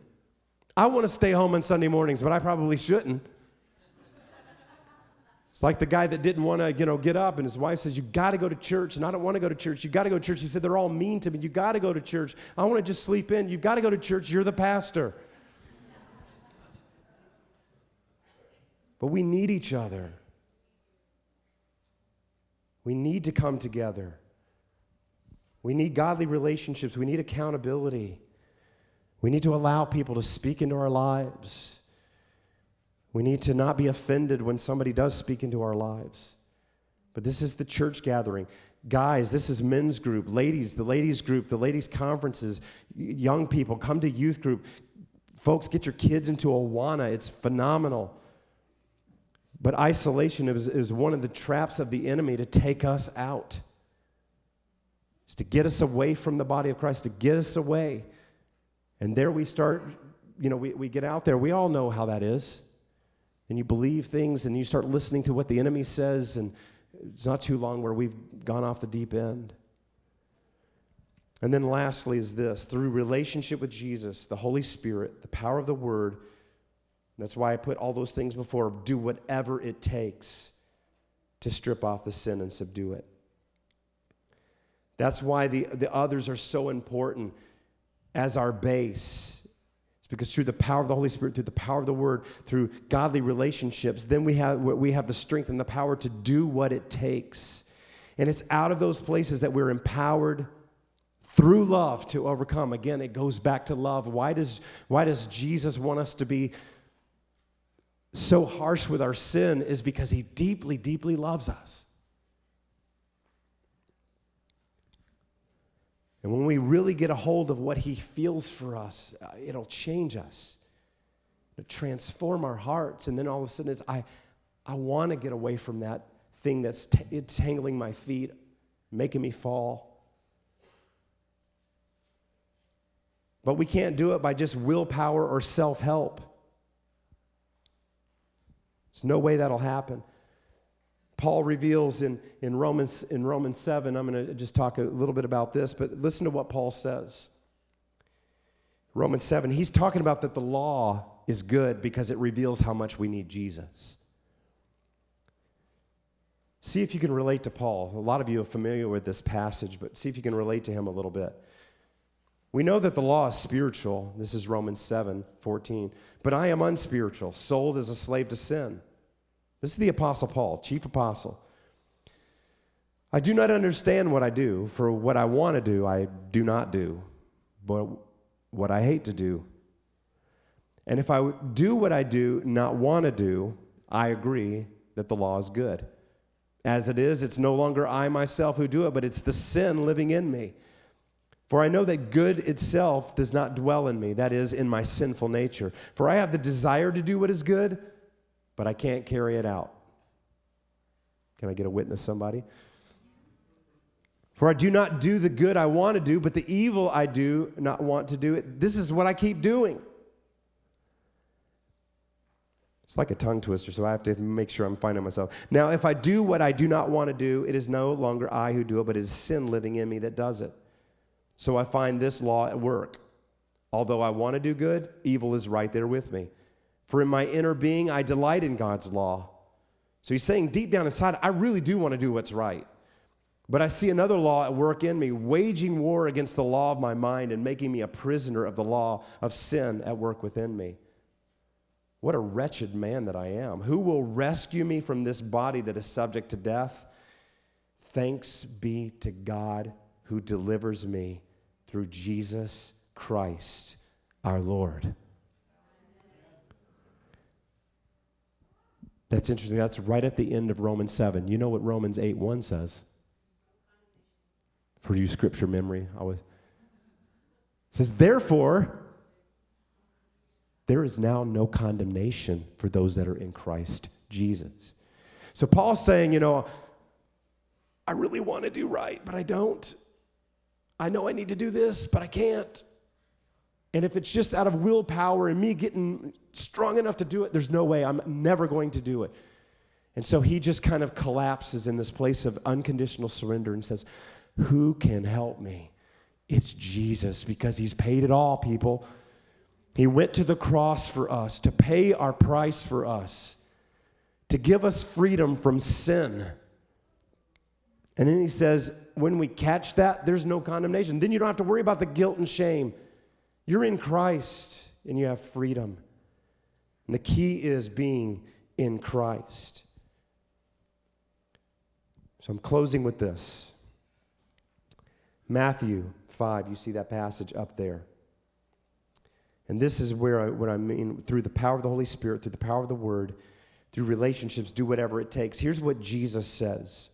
I want to stay home on Sunday mornings, but I probably shouldn't. It's like the guy that didn't want to, you know, get up, and his wife says, "You got to go to church," and I don't want to go to church. You got to go to church. He said, "They're all mean to me. You got to go to church. I want to just sleep in. You've got to go to church. You're the pastor." But we need each other. We need to come together. We need godly relationships. We need accountability. We need to allow people to speak into our lives. We need to not be offended when somebody does speak into our lives. But this is the church gathering. Guys, this is men's group. Ladies, the ladies group, the ladies conferences. Young people, come to youth group. Folks, get your kids into Awana. It's phenomenal. But isolation is, is one of the traps of the enemy to take us out. It's to get us away from the body of Christ, to get us away. And there we start, you know, we, we get out there. We all know how that is and you believe things and you start listening to what the enemy says, and it's not too long where we've gone off the deep end. And then lastly is this through relationship with Jesus, the Holy Spirit, the power of the Word. That's why I put all those things before. Do whatever it takes to strip off the sin and subdue it. That's why the, the others are so important as our base It's because through the power of the Holy Spirit, through the power of the Word, through godly relationships, then we have, we have the strength and the power to do what it takes. And it's out of those places that we're empowered through love to overcome. Again, it goes back to love. Why does, why does Jesus want us to be so harsh with our sin? Is because he deeply, deeply loves us. And when we really get a hold of what He feels for us, uh, it'll change us, it'll transform our hearts. And then all of a sudden, it's, I, I want to get away from that thing that's t- entangling my feet, making me fall. But we can't do it by just willpower or self help. There's no way that'll happen. Paul reveals in, in, Romans, in Romans 7. I'm going to just talk a little bit about this, but listen to what Paul says. Romans 7, he's talking about that the law is good because it reveals how much we need Jesus. See if you can relate to Paul. A lot of you are familiar with this passage, but see if you can relate to him a little bit. We know that the law is spiritual. This is Romans 7 14. But I am unspiritual, sold as a slave to sin. This is the Apostle Paul, chief apostle. I do not understand what I do, for what I want to do, I do not do, but what I hate to do. And if I do what I do not want to do, I agree that the law is good. As it is, it's no longer I myself who do it, but it's the sin living in me. For I know that good itself does not dwell in me, that is, in my sinful nature. For I have the desire to do what is good, but I can't carry it out. Can I get a witness, somebody? For I do not do the good I want to do, but the evil I do not want to do it. This is what I keep doing. It's like a tongue twister, so I have to make sure I'm finding myself. Now, if I do what I do not want to do, it is no longer I who do it, but it is sin living in me that does it. So I find this law at work. Although I want to do good, evil is right there with me. For in my inner being, I delight in God's law. So he's saying deep down inside, I really do want to do what's right. But I see another law at work in me, waging war against the law of my mind and making me a prisoner of the law of sin at work within me. What a wretched man that I am. Who will rescue me from this body that is subject to death? Thanks be to God who delivers me through Jesus Christ our Lord. That's interesting. That's right at the end of Romans 7. You know what Romans 8 1 says? For you, scripture memory. I was, says, Therefore, there is now no condemnation for those that are in Christ Jesus. So Paul's saying, you know, I really want to do right, but I don't. I know I need to do this, but I can't. And if it's just out of willpower and me getting strong enough to do it, there's no way I'm never going to do it. And so he just kind of collapses in this place of unconditional surrender and says, Who can help me? It's Jesus because he's paid it all, people. He went to the cross for us to pay our price for us, to give us freedom from sin. And then he says, when we catch that, there's no condemnation. Then you don't have to worry about the guilt and shame. You're in Christ and you have freedom. And the key is being in Christ. So I'm closing with this Matthew 5, you see that passage up there. And this is where I, what I mean through the power of the Holy Spirit, through the power of the Word, through relationships, do whatever it takes. Here's what Jesus says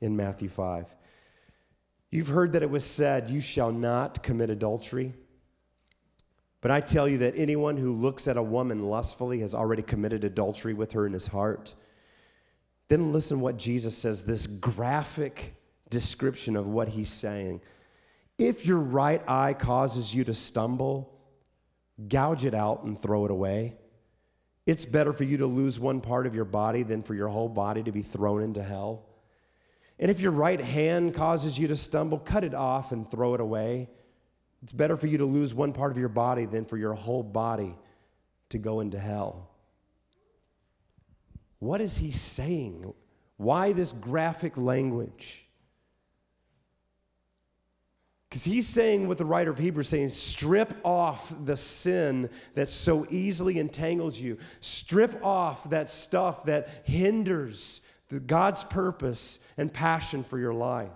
in Matthew 5. You've heard that it was said, You shall not commit adultery. But I tell you that anyone who looks at a woman lustfully has already committed adultery with her in his heart. Then listen what Jesus says this graphic description of what he's saying. If your right eye causes you to stumble, gouge it out and throw it away. It's better for you to lose one part of your body than for your whole body to be thrown into hell. And if your right hand causes you to stumble, cut it off and throw it away. It's better for you to lose one part of your body than for your whole body to go into hell. What is he saying? Why this graphic language? Because he's saying what the writer of Hebrews is saying, strip off the sin that so easily entangles you. Strip off that stuff that hinders God's purpose and passion for your life.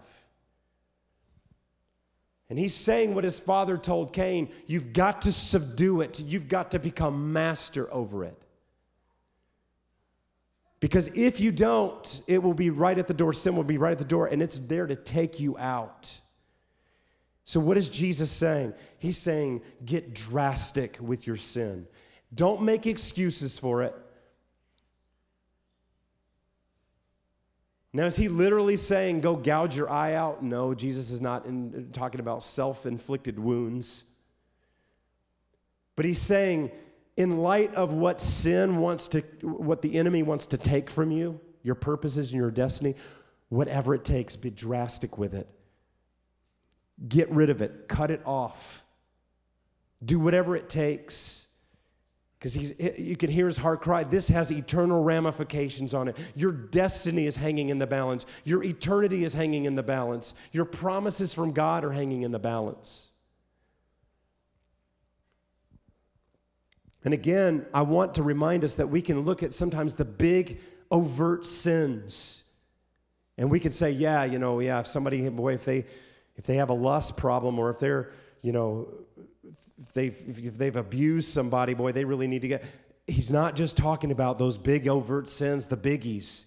And he's saying what his father told Cain you've got to subdue it, you've got to become master over it. Because if you don't, it will be right at the door, sin will be right at the door, and it's there to take you out. So, what is Jesus saying? He's saying, get drastic with your sin. Don't make excuses for it. Now, is he literally saying, go gouge your eye out? No, Jesus is not in, talking about self inflicted wounds. But he's saying, in light of what sin wants to, what the enemy wants to take from you, your purposes and your destiny, whatever it takes, be drastic with it. Get rid of it, cut it off. Do whatever it takes. Because he's, you can hear his heart cry. This has eternal ramifications on it. Your destiny is hanging in the balance. Your eternity is hanging in the balance. Your promises from God are hanging in the balance. And again, I want to remind us that we can look at sometimes the big, overt sins And we could say, yeah, you know, yeah, if somebody, boy, if they, if they have a lust problem or if they're, you know, if they've, if they've abused somebody, boy, they really need to get. He's not just talking about those big overt sins, the biggies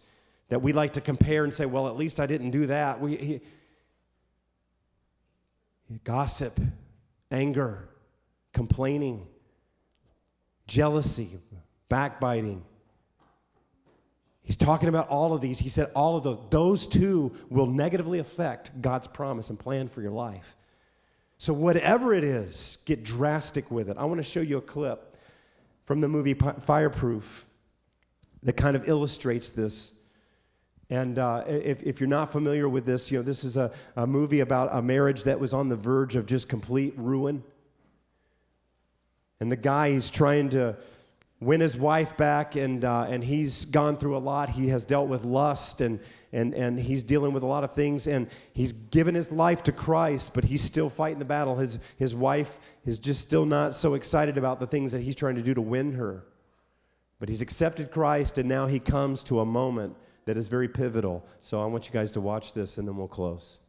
that we like to compare and say, well, at least I didn't do that. We, he, gossip, anger, complaining, jealousy, backbiting. He's talking about all of these. He said all of those, those two will negatively affect God's promise and plan for your life. So, whatever it is, get drastic with it. I want to show you a clip from the movie Fireproof that kind of illustrates this. And uh, if, if, you're not familiar with this, you know, this is a, a movie about a marriage that was on the verge of just complete ruin. And the guy, he's trying to win his wife back, and, uh, and he's gone through a lot. He has dealt with lust, and, and, and he's dealing with a lot of things, and he's given his life to Christ, but he's still fighting the battle. His, his wife is just still not so excited about the things that he's trying to do to win her. But he's accepted Christ, and now he comes to a moment that is very pivotal. So I want you guys to watch this and then we'll close.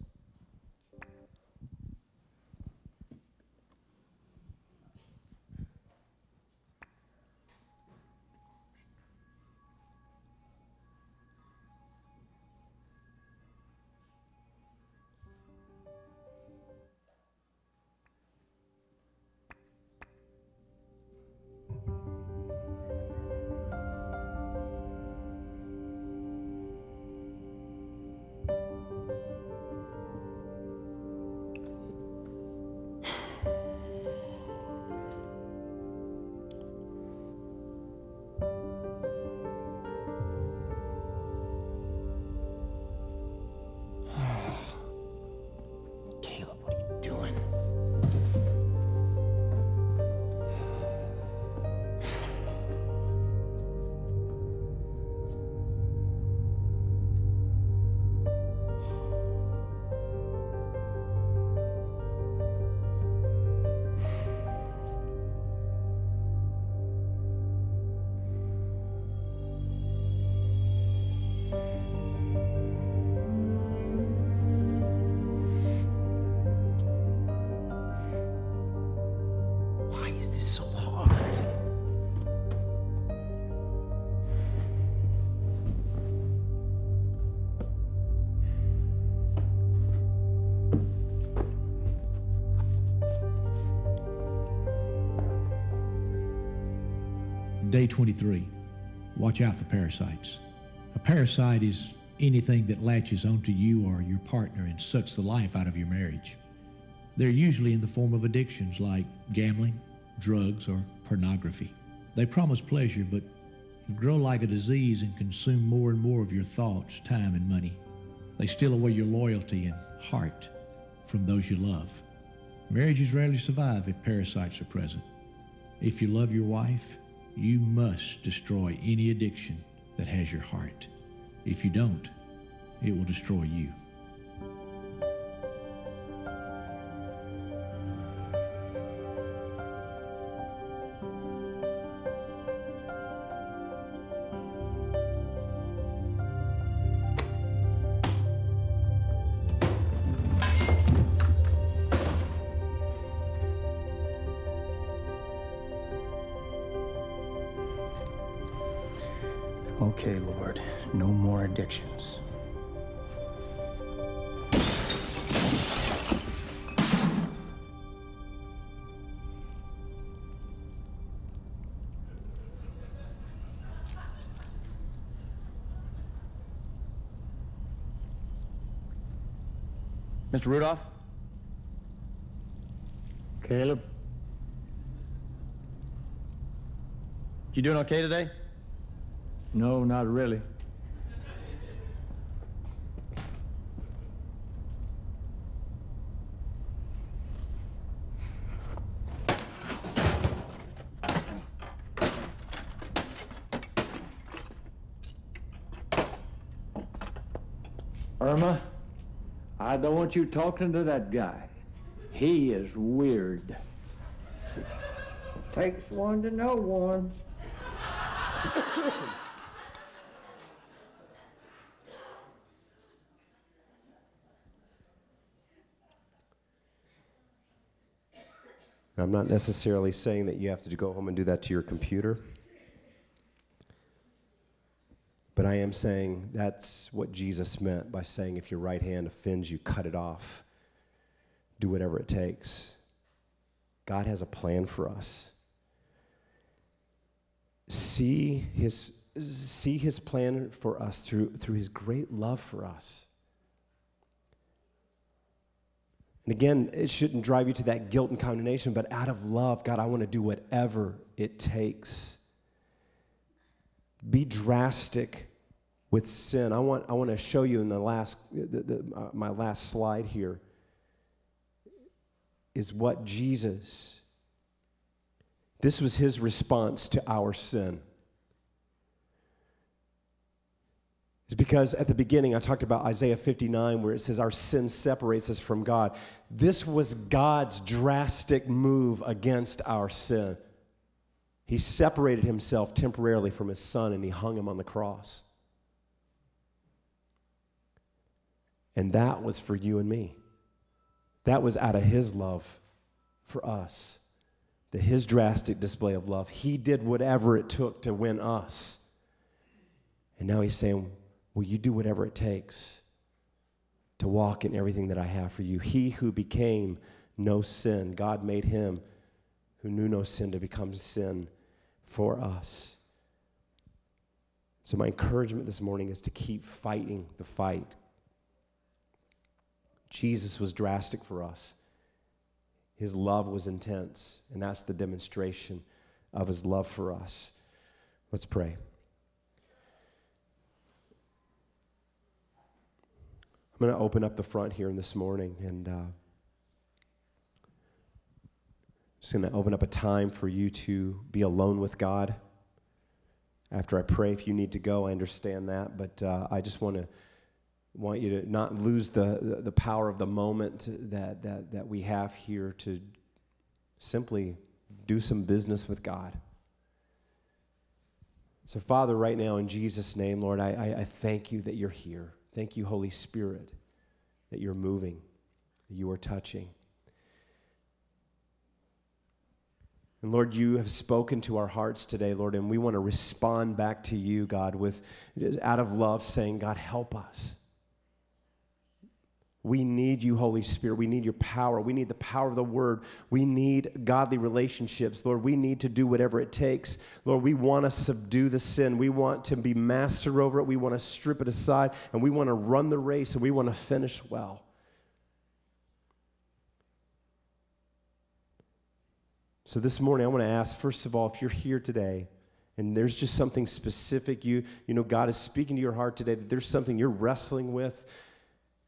Day 23. Watch out for parasites. A parasite is anything that latches onto you or your partner and sucks the life out of your marriage. They're usually in the form of addictions like gambling, drugs, or pornography. They promise pleasure, but grow like a disease and consume more and more of your thoughts, time, and money. They steal away your loyalty and heart from those you love. Marriages rarely survive if parasites are present. If you love your wife, you must destroy any addiction that has your heart. If you don't, it will destroy you. Okay, Lord, no more addictions. Mr. Rudolph? Caleb? You doing okay today? No, not really. Irma, I don't want you talking to that guy. He is weird. Takes one to know one. I'm not necessarily saying that you have to go home and do that to your computer. But I am saying that's what Jesus meant by saying if your right hand offends you, cut it off. Do whatever it takes. God has a plan for us. See his, see his plan for us through, through his great love for us. And again, it shouldn't drive you to that guilt and condemnation, but out of love, God, I want to do whatever it takes. Be drastic with sin. I want, I want to show you in the last, the, the, uh, my last slide here is what Jesus, this was his response to our sin. Because at the beginning I talked about Isaiah 59 where it says our sin separates us from God. This was God's drastic move against our sin. He separated himself temporarily from his son and he hung him on the cross. And that was for you and me. That was out of his love for us. The his drastic display of love. He did whatever it took to win us. And now he's saying, Will you do whatever it takes to walk in everything that I have for you? He who became no sin, God made him who knew no sin to become sin for us. So, my encouragement this morning is to keep fighting the fight. Jesus was drastic for us. His love was intense, and that's the demonstration of his love for us. Let's pray. I'm going to open up the front here in this morning and uh, just going to open up a time for you to be alone with God. After I pray, if you need to go, I understand that, but uh, I just want to want you to not lose the, the, power of the moment that, that, that we have here to simply do some business with God. So, Father, right now, in Jesus' name, Lord, I, I, I thank you that you're here. Thank you, Holy Spirit, that you're moving, that you are touching. And Lord, you have spoken to our hearts today, Lord, and we want to respond back to you, God, with out of love, saying, God, help us. We need you, Holy Spirit. We need your power. We need the power of the word. We need godly relationships. Lord, we need to do whatever it takes. Lord, we want to subdue the sin. We want to be master over it. We want to strip it aside. And we want to run the race and we want to finish well. So this morning, I want to ask, first of all, if you're here today, and there's just something specific you you know god is speaking to your heart today that there's something you're wrestling with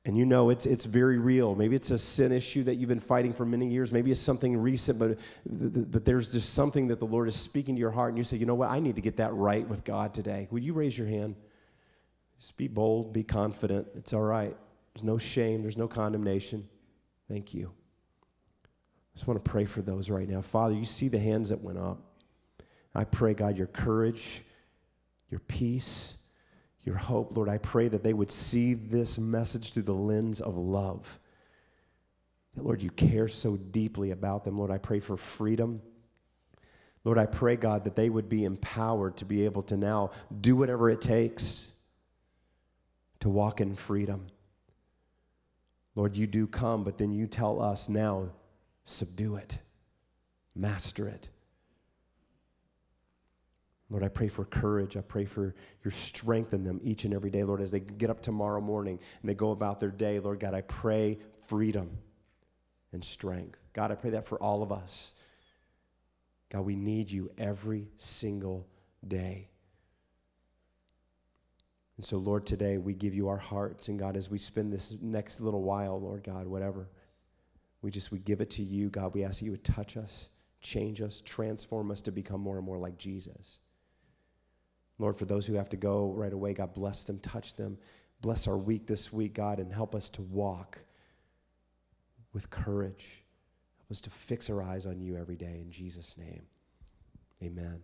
and you know it's, it's very real. Maybe it's a sin issue that you've been fighting for many years. Maybe it's something recent, but, but there's just something that the Lord is speaking to your heart, and you say, you know what, I need to get that right with God today. Would you raise your hand? Just be bold, be confident. It's all right. There's no shame, there's no condemnation. Thank you. I just want to pray for those right now. Father, you see the hands that went up. I pray, God, your courage, your peace, your hope. Lord, I pray that they would see this message through the lens of love. That, Lord, you care so deeply about them. Lord, I pray for freedom. Lord, I pray, God, that they would be empowered to be able to now do whatever it takes to walk in freedom. Lord, you do come, but then you tell us now subdue it, master it. Lord, I pray for courage. I pray for your strength in them each and every day, Lord, as they get up tomorrow morning and they go about their day. Lord God, I pray freedom and strength. God, I pray that for all of us. God, we need you every single day. And so, Lord, today we give you our hearts. And God, as we spend this next little while, Lord God, whatever, we just, we give it to you. God, we ask that you would touch us, change us, transform us to become more and more like Jesus. Lord, for those who have to go right away, God, bless them, touch them. Bless our week this week, God, and help us to walk with courage. Help us to fix our eyes on you every day. In Jesus' name, amen.